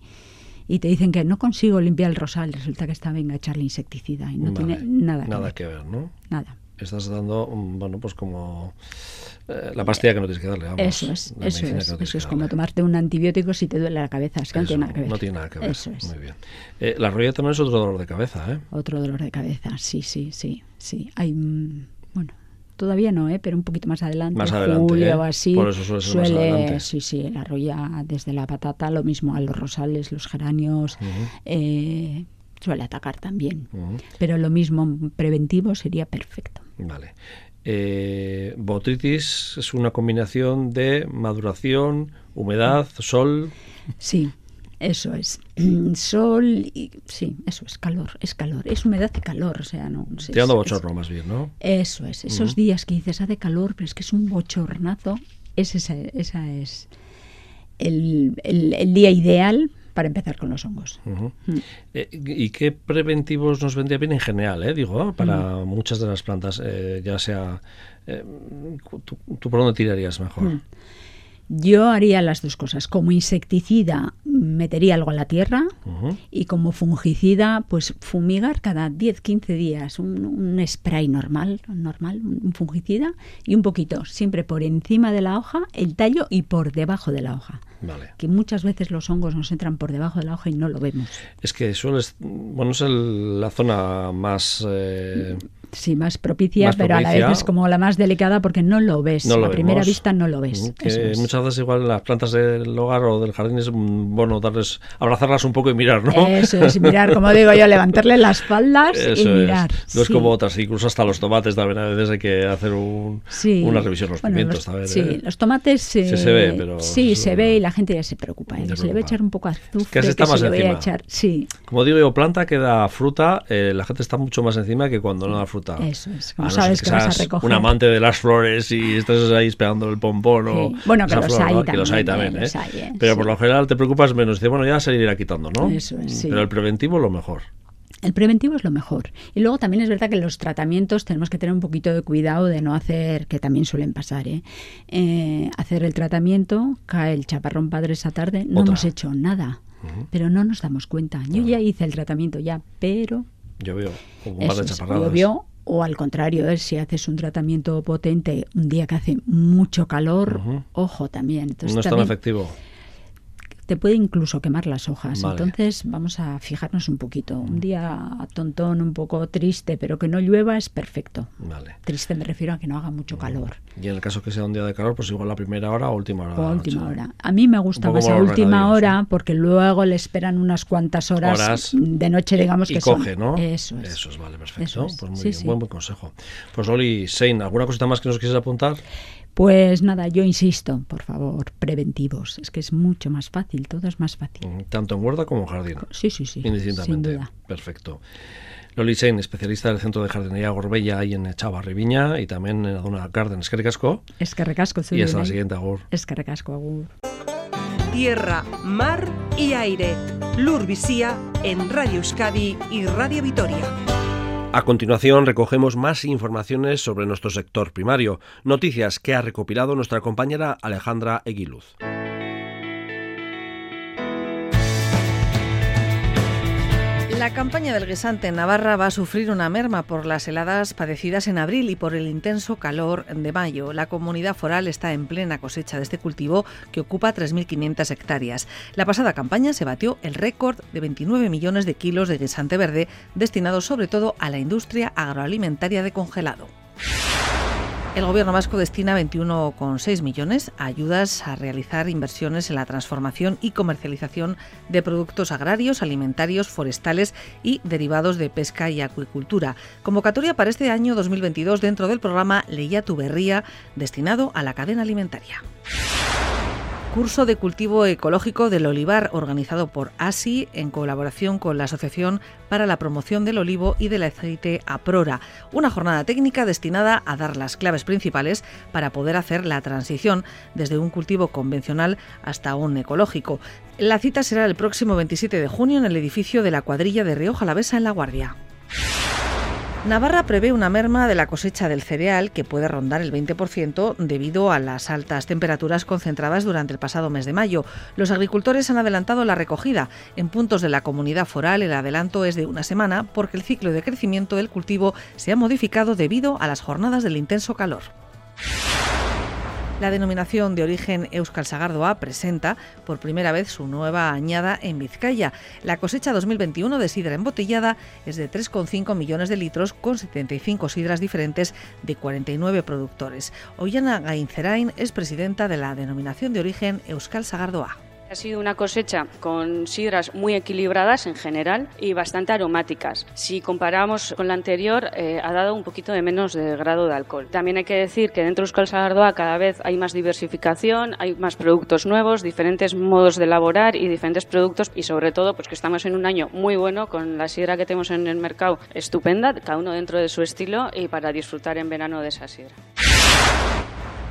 y te dicen que no consigo limpiar el rosal, resulta que está venga a echarle insecticida y no Vale. tiene nada que Nada ver. que ver, ¿no? Nada. Estás dando, mm, bueno, pues como eh, la pastilla que no tienes que darle, vamos. Eso es, eso es. no eso es como tomarte un antibiótico si te duele la cabeza. Es que no tiene nada que ver. No tiene nada que ver. Eso es. Muy bien. Eh, la roya también es otro dolor de cabeza, ¿eh? Otro dolor de cabeza, sí, sí, sí, sí. Hay, mm, bueno, todavía no, ¿eh? pero un poquito más adelante, Más adelante, julio ¿eh? o así, Por eso suele ser más adelante. sí, sí, la roya desde la patata, lo mismo a los rosales, los geranios, eh, suele atacar también. Pero lo mismo preventivo sería perfecto. Vale. Eh, botritis es una combinación de maduración, humedad, sol. Sí, eso es. Sol y sí, eso es calor, es calor, es humedad y calor, o sea, no sé. Tirando es- bochorno más bien, ¿no? Eso es, esos días que dices hace calor, pero es que es un bochornazo, es esa, esa es el, el- el día ideal para empezar con los hongos. Mm. Eh, ¿Y qué preventivos nos vendría bien en general, eh? digo, para Mm. muchas de las plantas, eh, ya sea... eh, ¿tú, tú por dónde tirarías mejor? Mm. Yo haría las dos cosas. Como insecticida metería algo en la tierra y como fungicida pues fumigar cada 10-15 días un, un spray normal, normal, un fungicida y un poquito, siempre por encima de la hoja, el tallo y por debajo de la hoja. Vale. Que muchas veces los hongos nos entran por debajo de la hoja y no lo vemos. Es que suele... Bueno, es el- la zona más... eh, Sí, más propicia, Más pero a la vez es como la más delicada porque no lo ves. no lo a primera vista no lo ves. Mm, Que Eso es. muchas veces igual las plantas del hogar o del jardín es mm, bueno darles, abrazarlas un poco y mirar, ¿no? Eso es, mirar, como digo yo, levantarle las faldas y mirar. es. No es como otras, incluso hasta los tomates también a veces hay que hacer un, Sí. una revisión los Bueno, pimientos. los- también, sí, ¿eh? los tomates Sí eh, se ve, pero sí se ve y la gente ya se preocupa. ¿eh? Ya que se le va a echar un poco azufre, Que se está que más se voy a encima. echar. Sí, Como digo yo, planta que da fruta, eh, la gente está mucho más encima que cuando no da fruta. Eso es, como A no ser sabes que vas a recoger. un amante de las flores y estás ahí esperando el pompón o Sí. Bueno, que los flor, hay ¿no? Que los hay también, también, eh, los ¿eh? hay, eh, Pero sí. por lo general te preocupas menos. Dices, bueno, ya se irá quitando, ¿no? Eso es, sí. Pero el preventivo lo mejor. El preventivo es lo mejor. Y luego también es verdad que los tratamientos tenemos que tener un poquito de cuidado de no hacer, que también suelen pasar, ¿eh? Eh, hacer el tratamiento, cae el chaparrón padre esa tarde, no Otra. hemos hecho nada, pero no nos damos cuenta. Yo ya hice el tratamiento ya, pero Yo veo un par de es, chaparradas. llovió o al contrario, ¿eh? si haces un tratamiento potente un día que hace mucho calor, ojo también. Entonces, no es tan efectivo. Te puede incluso quemar las hojas. Vale. Entonces vamos a fijarnos un poquito. Un día tontón, un poco triste, pero que no llueva es perfecto. Vale. Triste me refiero a que no haga mucho calor. Y en el caso que sea un día de calor, pues igual la primera hora o última hora. O la última noche. hora. A mí me gusta más a última hora porque luego le esperan unas cuantas horas, Horas. de noche, digamos y que coge, son. ¿no? Eso es. Eso es, vale, perfecto. Es. Pues muy Sí, bien, sí. buen, buen consejo. Pues Loli, Sein, ¿alguna cosita más que nos quisieras apuntar? Pues nada, yo insisto, por favor, preventivos. Es que es mucho más fácil, todo es más fácil. Tanto en huerta como en jardín. Sí, sí, sí. Sin Indistintamente. duda. Perfecto. Loli Sein, especialista del Centro de Jardinería Gorbella ahí en Chava, Riviña y también en Aduna Garden. Es que ricasco. Es que recasco, Y hasta la siguiente, Agur. Es que recasco, agur. Tierra, mar y aire. Lur en Radio Euskadi y Radio Vitoria. A continuación recogemos más informaciones sobre nuestro sector primario, noticias que ha recopilado nuestra compañera Alejandra Eguiluz. La campaña del guisante en Navarra va a sufrir una merma por las heladas padecidas en abril y por el intenso calor de mayo. La comunidad foral está en plena cosecha de este cultivo que ocupa 3.500 hectáreas. La pasada campaña se batió el récord de 29 millones de kilos de guisante verde destinados sobre todo a la industria agroalimentaria de congelado. El gobierno vasco destina 21,6 millones a ayudas a realizar inversiones en la transformación y comercialización de productos agrarios, alimentarios, forestales y derivados de pesca y acuicultura. Convocatoria para este año 2022 dentro del programa Leia tu Berría, destinado a la cadena alimentaria. Curso de cultivo ecológico del olivar organizado por ASI en colaboración con la Asociación para la Promoción del Olivo y del Aceite APRORA, una jornada técnica destinada a dar las claves principales para poder hacer la transición desde un cultivo convencional hasta un ecológico. La cita será el próximo 27 de junio en el edificio de la cuadrilla de Río Jalavesa en La Guardia. Navarra prevé una merma de la cosecha del cereal que puede rondar el 20% debido a las altas temperaturas concentradas durante el pasado mes de mayo. Los agricultores han adelantado la recogida. En puntos de la comunidad foral el adelanto es de una semana porque el ciclo de crecimiento del cultivo se ha modificado debido a las jornadas del intenso calor. La denominación de origen Euskal Sagardoa presenta por primera vez su nueva añada en Vizcaya. La cosecha 2021 de sidra embotellada es de 3,5 millones de litros con 75 sidras diferentes de 49 productores. Ollana Gainzerain es presidenta de la denominación de origen Euskal Sagardoa. Ha sido una cosecha con sidras muy equilibradas en general y bastante aromáticas. Si comparamos con la anterior, eh, ha dado un poquito de menos de grado de alcohol. También hay que decir que dentro de Euskal Sagardoa cada vez hay más diversificación, hay más productos nuevos, diferentes modos de elaborar y diferentes productos y sobre todo pues que estamos en un año muy bueno con la sidra que tenemos en el mercado estupenda, cada uno dentro de su estilo y para disfrutar en verano de esa sidra.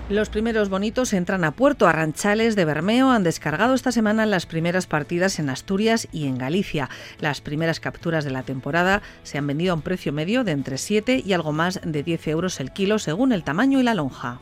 Los primeros bonitos entran a Puerto Arranchales de Bermeo. Han descargado esta semana las primeras partidas en Asturias y en Galicia. Las primeras capturas de la temporada se han vendido a un precio medio de entre 7 y algo más de 10 euros el kilo según el tamaño y la lonja.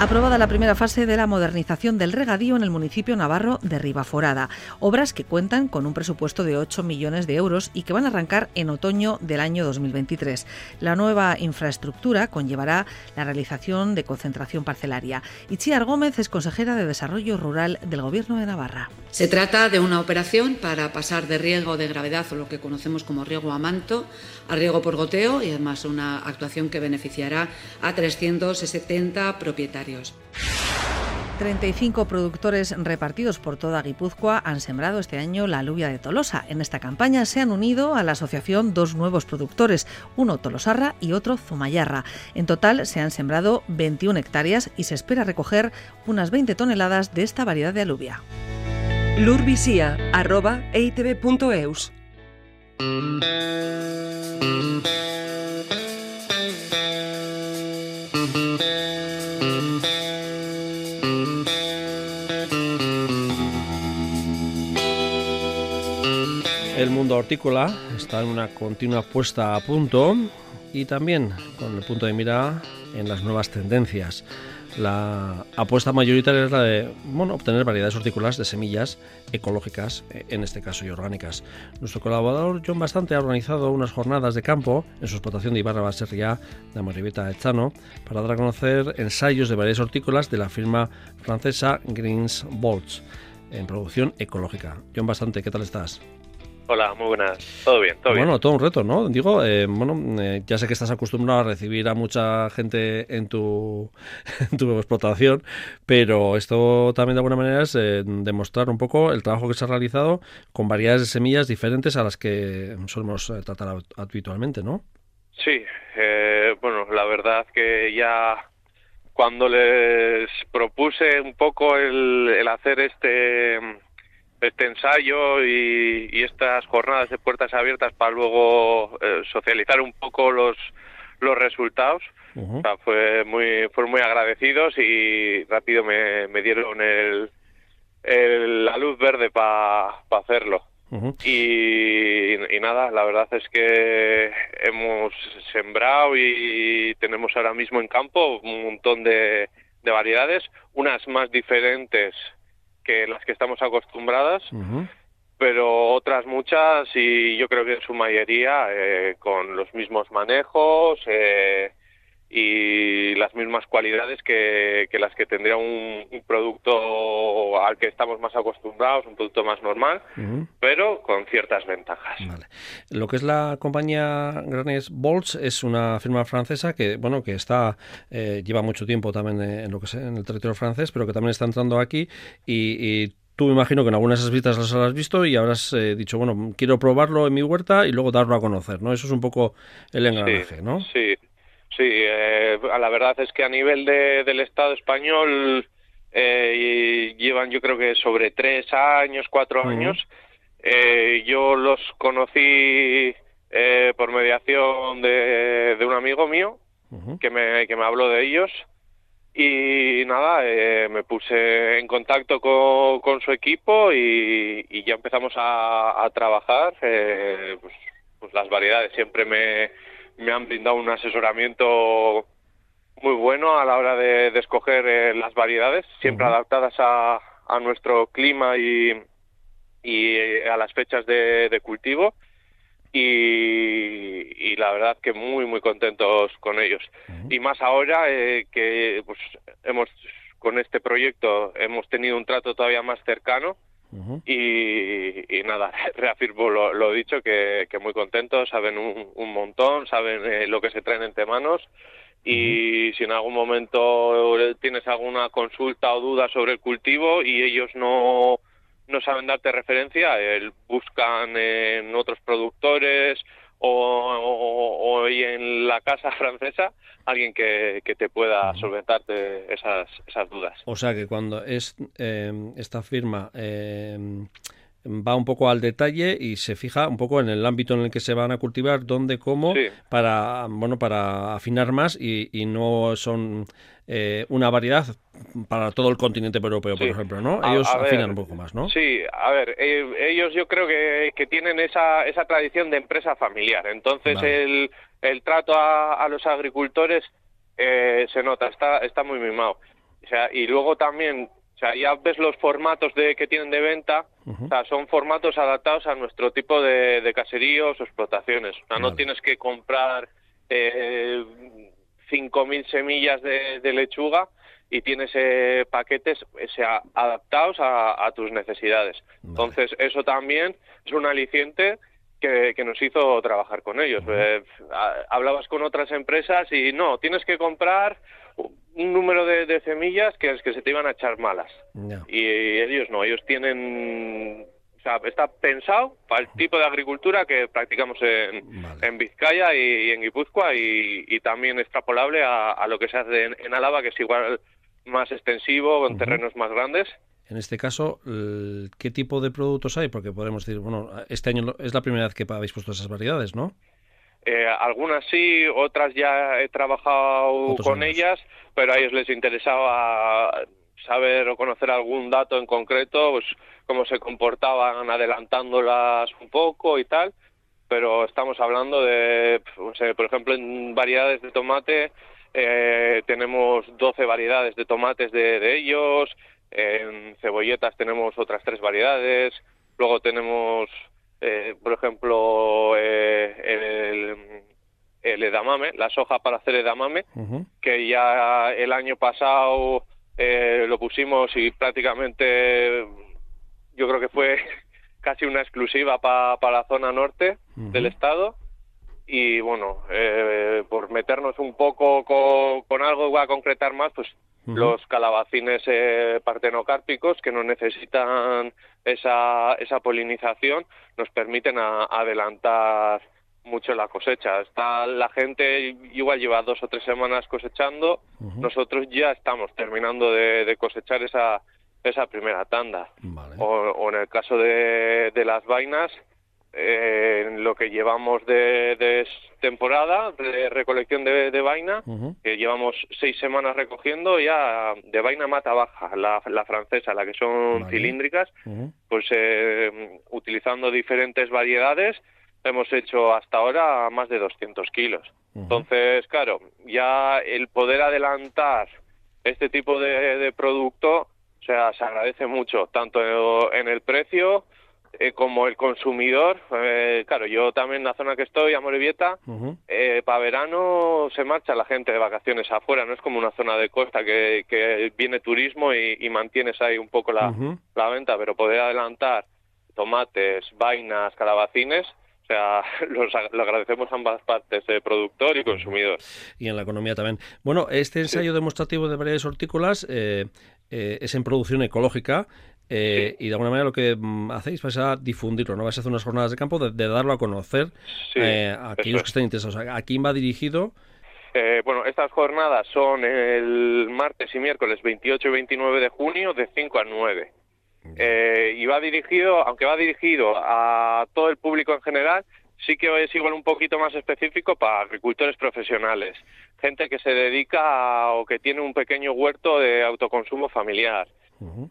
Aprobada la primera fase de la modernización del regadío en el municipio navarro de Ribaforada, obras que cuentan con un presupuesto de 8 millones de euros y que van a arrancar en otoño del año 2023. La nueva infraestructura conllevará la realización de concentración parcelaria. Itziar Gómez es consejera de Desarrollo Rural del Gobierno de Navarra. Se trata de una operación para pasar de riego de gravedad o lo que conocemos como riego a manto a riego por goteo y además una actuación que beneficiará a 370 propietarios. 35 productores repartidos por toda Guipúzcoa han sembrado este año la alubia de Tolosa. En esta campaña se han unido a la asociación dos nuevos productores, uno Tolosarra y otro Zumayarra. En total se han sembrado 21 hectáreas y se espera recoger unas 20 toneladas de esta variedad de alubia. Mundo hortícola está en una continua puesta a punto y también con el punto de mira en las nuevas tendencias. La apuesta mayoritaria es la de bueno, obtener variedades hortícolas de semillas ecológicas, eh, en este caso y orgánicas. Nuestro colaborador John Bastante ha organizado unas jornadas de campo en su explotación de Ibarra Baserria de Amorribeta Echano para dar a conocer ensayos de variedades hortícolas de la firma francesa Greens Bolts en producción ecológica. John Bastante, ¿qué tal estás? Hola, muy buenas. Todo bien, todo bueno, bien. todo un reto, ¿no? Digo, eh, bueno, eh, ya sé que estás acostumbrado a recibir a mucha gente en tu, en tu explotación, pero esto también de alguna manera es eh, demostrar un poco el trabajo que se ha realizado con variedades de semillas diferentes a las que solemos tratar hab- habitualmente, ¿no? Sí, bueno, la verdad que ya cuando les propuse un poco el, el hacer este este ensayo y, y estas jornadas de puertas abiertas para luego eh, socializar un poco los los resultados, Ujú. o sea, fue muy fueron muy agradecidos y rápido me, me dieron el, el- la luz verde para hacerlo. Ujú. Y, y nada, la verdad es que hemos sembrado y tenemos ahora mismo en campo un montón de, de variedades, unas más diferentes que las que estamos acostumbradas, pero otras muchas y yo creo que en su mayoría eh, con los mismos manejos eh, y las mismas cualidades que, que las que tendría un, un producto al que estamos más acostumbrados, un producto más normal, pero con ciertas ventajas. Vale. Lo que es la compañía Granes Bolts es una firma francesa que, bueno, que está eh, lleva mucho tiempo también en lo que es en el territorio francés, pero que también está entrando aquí y, y tú me imagino que en algunas de esas visitas las habrás visto y habrás eh, dicho, bueno, quiero probarlo en mi huerta y luego darlo a conocer, ¿no? Eso es un poco el engranaje, sí, ¿no? Sí, sí. eh, la verdad es que a nivel de- del Estado español y llevan yo creo que sobre tres años, cuatro años. yo los conocí por mediación de, de, un amigo mío que, me, que me habló de ellos y nada, eh, me puse en contacto con, su equipo y, ya empezamos a, trabajar. Eh, pues, pues, las variedades siempre me, me, han brindado un asesoramiento muy bueno a la hora de, escoger eh, las variedades, siempre adaptadas a, a, nuestro clima y, y a las fechas de cultivo. Y, la verdad que muy muy contentos con ellos. Y más ahora eh, que pues hemos con este proyecto hemos tenido un trato todavía más cercano y, nada reafirmo lo, dicho que, muy contentos saben un, montón saben eh, lo que se traen entre manos. Y si en algún momento tienes alguna consulta o duda sobre el cultivo y ellos no no saben darte referencia, el, buscan en otros productores o, en la casa francesa alguien que, te pueda solventarte esas, esas dudas. O sea que cuando es eh, esta firma eh, va un poco al detalle y se fija un poco en el ámbito en el que se van a cultivar, dónde, cómo, para bueno para afinar más y, no son eh, una variedad para todo el continente europeo, por ejemplo, ¿no? Ellos afinan un poco más, ¿no? Sí, a ver, eh, ellos yo creo que, que, tienen esa, esa tradición de empresa familiar, entonces el, el trato a, los agricultores eh, se nota, está, está muy mimado. O sea, y luego también o sea, ya ves los formatos de, que tienen de venta, o sea, son formatos adaptados a nuestro tipo de, caseríos o explotaciones. O sea, no tienes que comprar eh, 5.000 semillas de, lechuga y tienes eh, paquetes adaptados a, tus necesidades. Entonces, eso también es un aliciente que, nos hizo trabajar con ellos. Eh, hablabas con otras empresas y no, tienes que comprar un número de, semillas que es que se te iban a echar malas. Y ellos no, ellos tienen o sea, está pensado para el tipo de agricultura que practicamos en, en Vizcaya y, en Guipúzcoa y, también extrapolable a, lo que se hace en, Álava, que es igual más extensivo, con terrenos más grandes. En este caso, ¿qué tipo de productos hay? Porque podemos decir, bueno, este año es la primera vez que habéis puesto esas variedades, ¿no? Eh, algunas sí, otras ya he trabajado con ellas, pero a ellos les interesaba saber o conocer algún dato en concreto, pues cómo se comportaban adelantándolas un poco y tal, pero estamos hablando de, por ejemplo, en variedades de tomate eh, tenemos 12 variedades de tomates de, de ellos, en cebolletas tenemos otras tres variedades, luego tenemos eh, por ejemplo, eh, el, el, edamame, la soja para hacer edamame, que ya el año pasado eh, lo pusimos y prácticamente yo creo que fue casi una exclusiva para la zona norte del estado. Y bueno, por meternos un poco con, con algo voy a concretar más, pues los calabacines eh, partenocárpicos que no necesitan esa, esa polinización nos permiten adelantar mucho la cosecha. Está la gente igual lleva dos o tres semanas cosechando, nosotros ya estamos terminando de, cosechar esa esa primera tanda. O, en el caso de, de las vainas, eh, en lo que llevamos de, temporada de recolección de, vaina, que llevamos seis semanas recogiendo ya de vaina mata baja, la, francesa, la que son cilíndricas, pues eh, utilizando diferentes variedades hemos hecho hasta ahora más de 200 kilos. Entonces, claro, ya el poder adelantar este tipo de, producto, o sea, se agradece mucho, tanto en el precio, eh, como el consumidor, eh, claro, yo también en la zona que estoy, Amorebieta, eh, para verano se marcha la gente de vacaciones afuera, no es como una zona de costa que, que viene turismo y, mantienes ahí un poco la, la venta, pero poder adelantar tomates, vainas, calabacines, o sea, los, lo agradecemos ambas partes, de productor y consumidor. Y en la economía también. Bueno, este ensayo demostrativo de variedades hortícolas eh, es en producción ecológica. Eh, y de alguna manera lo que mm, hacéis vais a difundirlo, ¿no? Vais a hacer unas jornadas de campo de, darlo a conocer eh, a aquellos que estén interesados. ¿A quién va dirigido? Eh, bueno, estas jornadas son el martes y miércoles 28 y 29 de junio de 5 a 9. Eh, y va dirigido, aunque va dirigido a todo el público en general, sí que es igual un poquito más específico para agricultores profesionales, gente que se dedica o que tiene un pequeño huerto de autoconsumo familiar,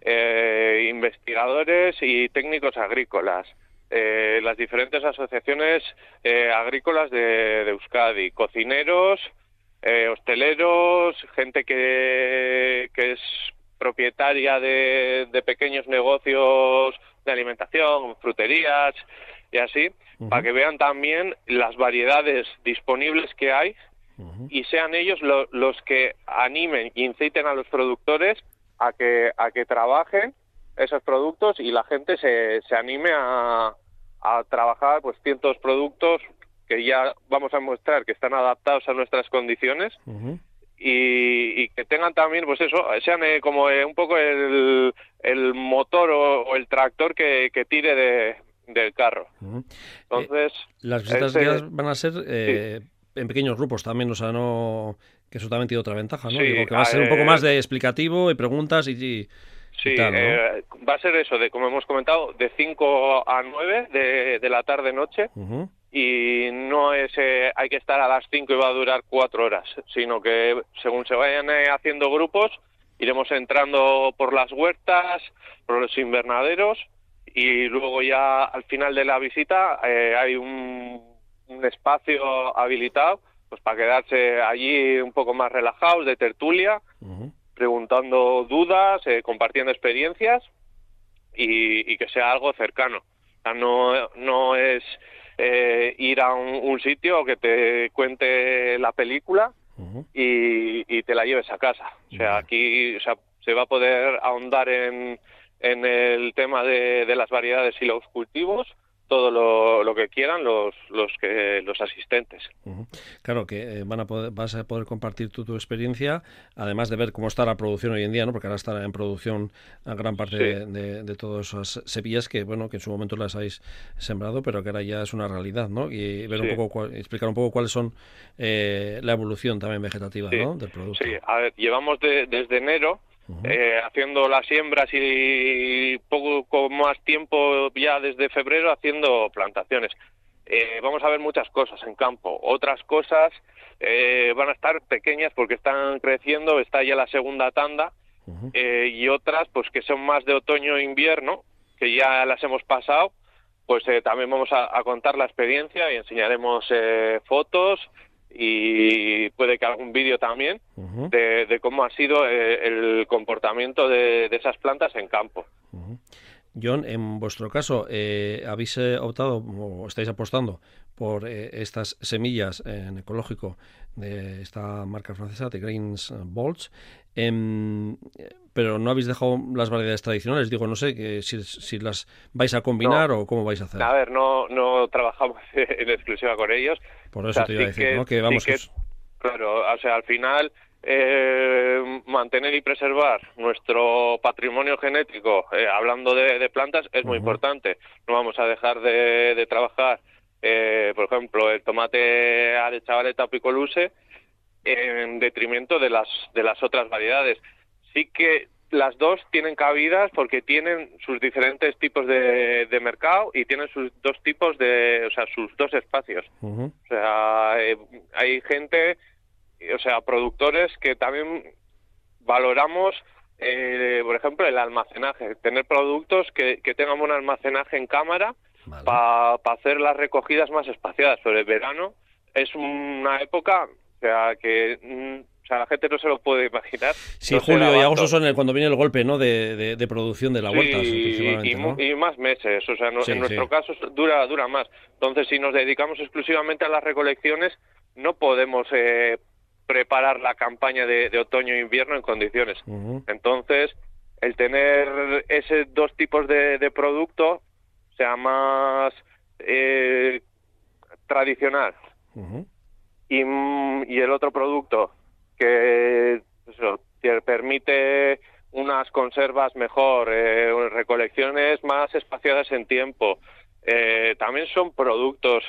eh, investigadores y técnicos agrícolas, eh, las diferentes asociaciones eh, agrícolas de, Euskadi, cocineros, hosteleros, gente que, que es propietaria de, de pequeños negocios de alimentación, fruterías y así, para que vean también las variedades disponibles que hay y sean ellos los que animen y inciten a los productores a que, a que trabajen esos productos y la gente se, se anime a, a trabajar pues ciertos productos que ya vamos a mostrar que están adaptados a nuestras condiciones y, que tengan también, pues eso, sean eh, como eh, un poco el, el motor o, el tractor que, que tire de, del carro. Entonces... Eh, las visitas guiadas van a ser en pequeños grupos también, o sea, no... que eso también tiene otra ventaja, ¿no? Digo, que va a ser un poco más de explicativo y preguntas y... Sí, va a ser eso, de como hemos comentado, de 5 a 9 de, de la tarde-noche y no es eh, hay que estar a las 5 y va a durar 4 horas, sino que según se vayan eh, haciendo grupos, iremos entrando por las huertas, por los invernaderos y luego ya al final de la visita eh, hay un, un, espacio habilitado pues para quedarse allí un poco más relajados de tertulia, preguntando dudas, compartiendo experiencias y, y, que sea algo cercano. O sea, no, no es eh, ir a un, sitio que te cuente la película y, te la lleves a casa. O sea, aquí o sea, se va a poder ahondar en, en el tema de, de las variedades y los cultivos todo lo, que quieran los los que los asistentes. Claro que eh, van a poder, vas a poder compartir tu, tu experiencia, además de ver cómo está la producción hoy en día, ¿no? Porque ahora está en producción a gran parte de, de, todas esas semillas que bueno que en su momento las habéis sembrado, pero que ahora ya es una realidad, ¿no? Y ver un poco explicar un poco cuáles son eh, la evolución también vegetativa, Del producto. Sí, a ver, llevamos desde enero eh, haciendo las siembras y poco más tiempo ya desde febrero haciendo plantaciones. Eh, vamos a ver muchas cosas en campo. Otras cosas eh, van a estar pequeñas porque están creciendo, está ya la segunda tanda, y otras pues que son más de otoño e invierno, que ya las hemos pasado, pues también vamos a, a, contar la experiencia y enseñaremos fotos y puede que algún vídeo también de, cómo ha sido eh, el comportamiento de, esas plantas en campo. John, en vuestro caso, eh, ¿habéis eh, optado o estáis apostando por estas semillas en ecológico de esta marca francesa, de Greens Bolts? Em, pero no habéis dejado las variedades tradicionales. Digo, no sé que si, si las vais a combinar o cómo vais a hacer. A ver, no, no trabajamos en exclusiva con ellos. Por eso te iba a decir, ¿no? Que vamos. claro, o sea, al final eh, mantener y preservar nuestro patrimonio genético, eh, hablando de, plantas, es muy importante. No vamos a dejar de, trabajar, eh, por ejemplo, el tomate de chavaleta o picoluse en detrimento de las, de las otras variedades. Sí que las dos tienen cabidas porque tienen sus diferentes tipos de, de, mercado y tienen sus dos tipos de, o sea, sus dos espacios. O sea, hay gente o sea, productores que también valoramos, eh, por ejemplo, el almacenaje, tener productos que, que tengan un almacenaje en cámara para hacer las recogidas más espaciadas. Pero el verano es una época, o sea, que mm, o sea, la gente no se lo puede imaginar. Sí, julio y agosto son cuando viene el golpe ¿no? de, de, producción de la huerta. Y, y, más meses, o sea, en nuestro caso dura, dura más. Entonces, si nos dedicamos exclusivamente a las recolecciones, no podemos eh, preparar la campaña de, otoño e invierno en condiciones. Entonces, el tener ese dos tipos de, de producto sea más eh, tradicional y, y, el otro producto que eso, permite unas conservas mejor, eh, recolecciones más espaciadas en tiempo. Eh, también son productos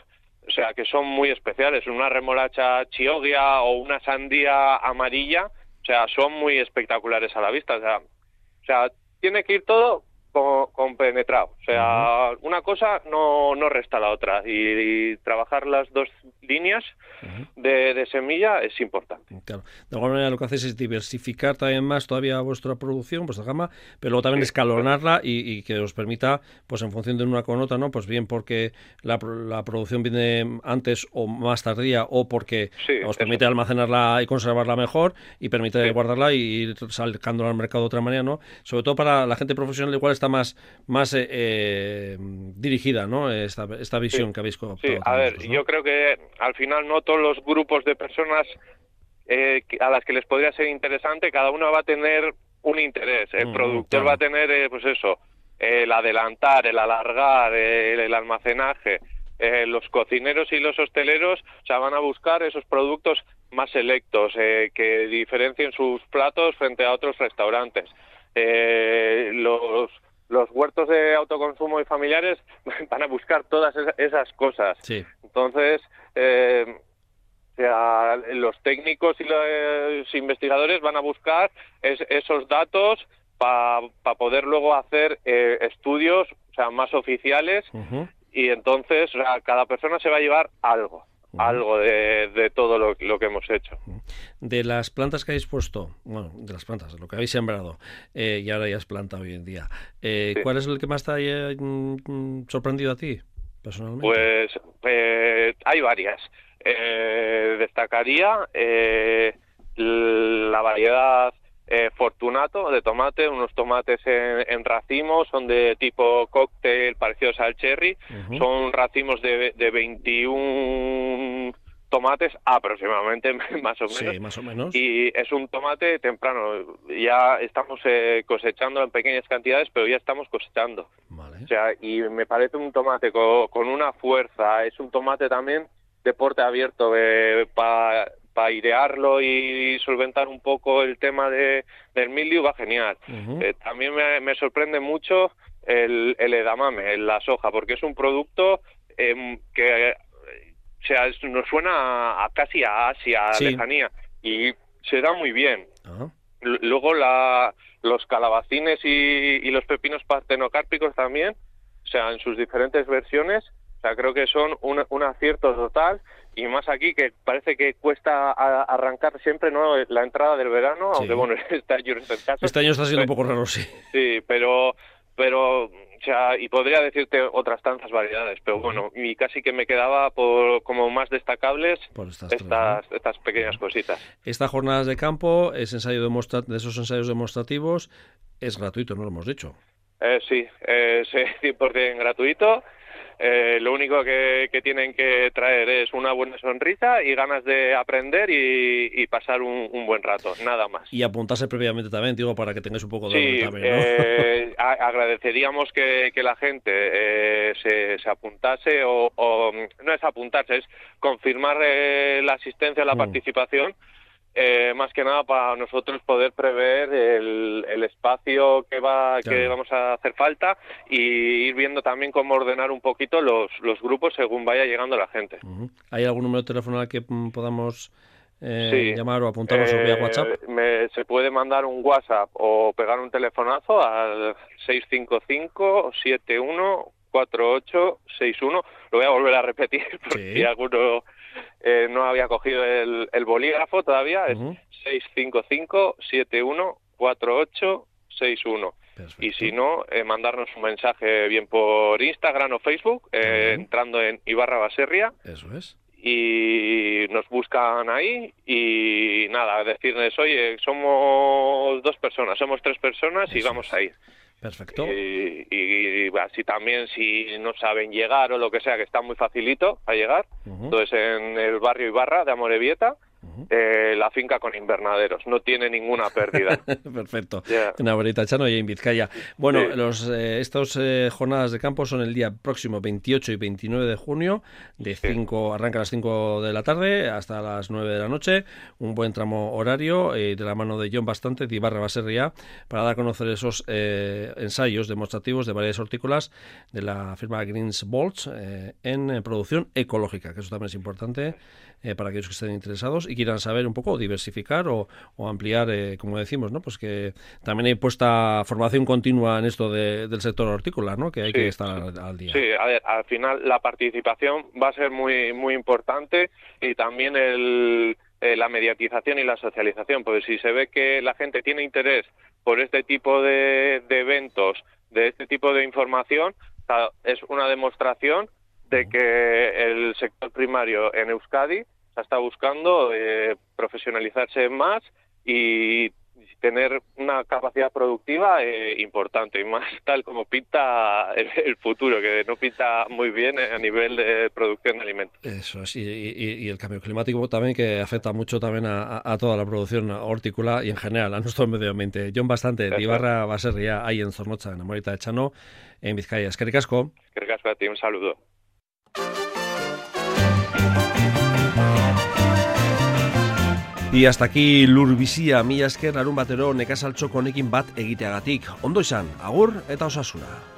o sea, que son muy especiales. Una remolacha chiogia o una sandía amarilla, o sea, son muy espectaculares a la vista. O sea tiene que ir todo compenetrado. O sea, una cosa no, no resta la otra. Y, trabajar las dos líneas de, semilla es importante. Claro. De alguna manera lo que hacéis es diversificar también más todavía vuestra producción, vuestra gama, pero luego también escalonarla y, que os permita, pues en función de una con otra, ¿no? Pues bien porque la, la producción viene antes o más tardía o porque os permite almacenarla y conservarla mejor y permite guardarla y ir sacándola al mercado de otra manera, ¿no? Sobre todo para la gente profesional igual está más, más eh, eh, dirigida, ¿no? Esta, esta visión que habéis Sí, a ver, yo creo que al final no todos los grupos de personas eh, a las que les podría ser interesante, cada uno va a tener un interés. El mm, productor va a tener, pues eso, el adelantar, el alargar, el, almacenaje. los cocineros y los hosteleros o sea, van a buscar esos productos más selectos que diferencien sus platos frente a otros restaurantes. los los huertos de autoconsumo y familiares van a buscar todas esas cosas. Entonces, eh, los técnicos y los investigadores van a buscar esos datos para poder luego hacer eh, estudios o sea, más oficiales y entonces cada persona se va a llevar algo algo de, todo lo, que hemos hecho. De las plantas que habéis puesto, bueno, de las plantas, lo que habéis sembrado, eh, y ahora ya es planta hoy en día, eh, ¿cuál es el que más te ha eh, mm, sorprendido a ti, personalmente? Pues hay varias. destacaría la variedad eh, Fortunato de tomate, unos tomates en, racimos, son de tipo cóctel parecidos al cherry, son racimos de, de 21 tomates aproximadamente más o menos. Sí, más o menos. Y es un tomate temprano. Ya estamos eh, cosechando en pequeñas cantidades, pero ya estamos cosechando. O sea, y me parece un tomate con, una fuerza. Es un tomate también de porte abierto eh, para airearlo y solventar un poco el tema de, del mildio va genial. Eh, también me, sorprende mucho el, el, edamame, la soja, porque es un producto em, que sea, nos suena a, casi a Asia, a lejanía, y se da muy bien. Luego la, los calabacines y, y los pepinos partenocárpicos también, o sea, en sus diferentes versiones, o sea, creo que son un, un acierto total y más aquí que parece que cuesta arrancar siempre no la entrada del verano, aunque bueno, este año es el caso. Este año está siendo un poco raro, sí. Sí, pero pero o sea, y podría decirte otras tantas variedades, pero bueno, y casi que me quedaba por como más destacables estas, estas, pequeñas cositas. Esta jornada de campo es ensayo de esos ensayos demostrativos, es gratuito, no lo hemos dicho. Eh, sí, es 100% gratuito eh, lo único que, tienen que traer es una buena sonrisa y ganas de aprender y, pasar un, buen rato, nada más. Y apuntarse previamente también, digo, para que tengáis un poco de sí, también, eh, agradeceríamos que, la gente eh, se, apuntase o, no es apuntarse, es confirmar la asistencia, la mm. participación eh, más que nada para nosotros poder prever el, espacio que va que vamos a hacer falta y ir viendo también cómo ordenar un poquito los, los grupos según vaya llegando la gente. ¿Hay algún número de teléfono al que mm, podamos eh, llamar o apuntarnos vía eh, WhatsApp? se puede mandar un WhatsApp o pegar un telefonazo al 655 71 4861. Lo voy a volver a repetir porque si alguno eh, no había cogido el, bolígrafo todavía, es 655-714861. Y si no, eh, mandarnos un mensaje bien por Instagram o Facebook, eh, entrando en Ibarra Baserria. Eso es. Y nos buscan ahí y nada, decirles, oye, somos dos personas, somos tres personas y vamos a ir. Perfecto. Y, así también si no saben llegar o lo que sea, que está muy facilito a llegar. Entonces en el barrio Ibarra de Amorebieta eh, la finca con invernaderos. No tiene ninguna pérdida. Perfecto. En Abuelita Chano y en Vizcaya. Bueno, los eh, estas eh, jornadas de campo son el día próximo 28 y 29 de junio. De 5, arranca a las 5 de la tarde hasta las 9 de la noche. Un buen tramo horario de la mano de John Bastante de Ibarra Baserria para dar a conocer esos ensayos demostrativos de varias hortícolas de la firma Greens Bolts en producción ecológica, que eso también es importante para aquellos que estén interesados y quieran saber un poco, diversificar o, ampliar, eh, como decimos, ¿no? Pues que también hay puesta formación continua en esto del sector hortícola, ¿no? Que hay que estar al, día. Sí, a ver, al final la participación va a ser muy, muy importante y también el, eh, la mediatización y la socialización, porque si se ve que la gente tiene interés por este tipo de, de eventos, de este tipo de información, es una demostración de que el sector primario en Euskadi está buscando eh, profesionalizarse más y tener una capacidad productiva eh, importante y más tal como pinta el, futuro, que no pinta muy bien a nivel de producción de alimentos. Eso es, y, el cambio climático también que afecta mucho también a, toda la producción hortícola y en general a nuestro medio ambiente. John Bastante, de Ibarra va a ser ya ahí en Zornocha, en Amorita de Chano, en Vizcaya. Es que ricasco. a ti, un saludo. Y hasta aquí lurbizia mila esker larun batero nekasaltxo konekin bat egiteagatik. Ondo izan, agur eta osasuna.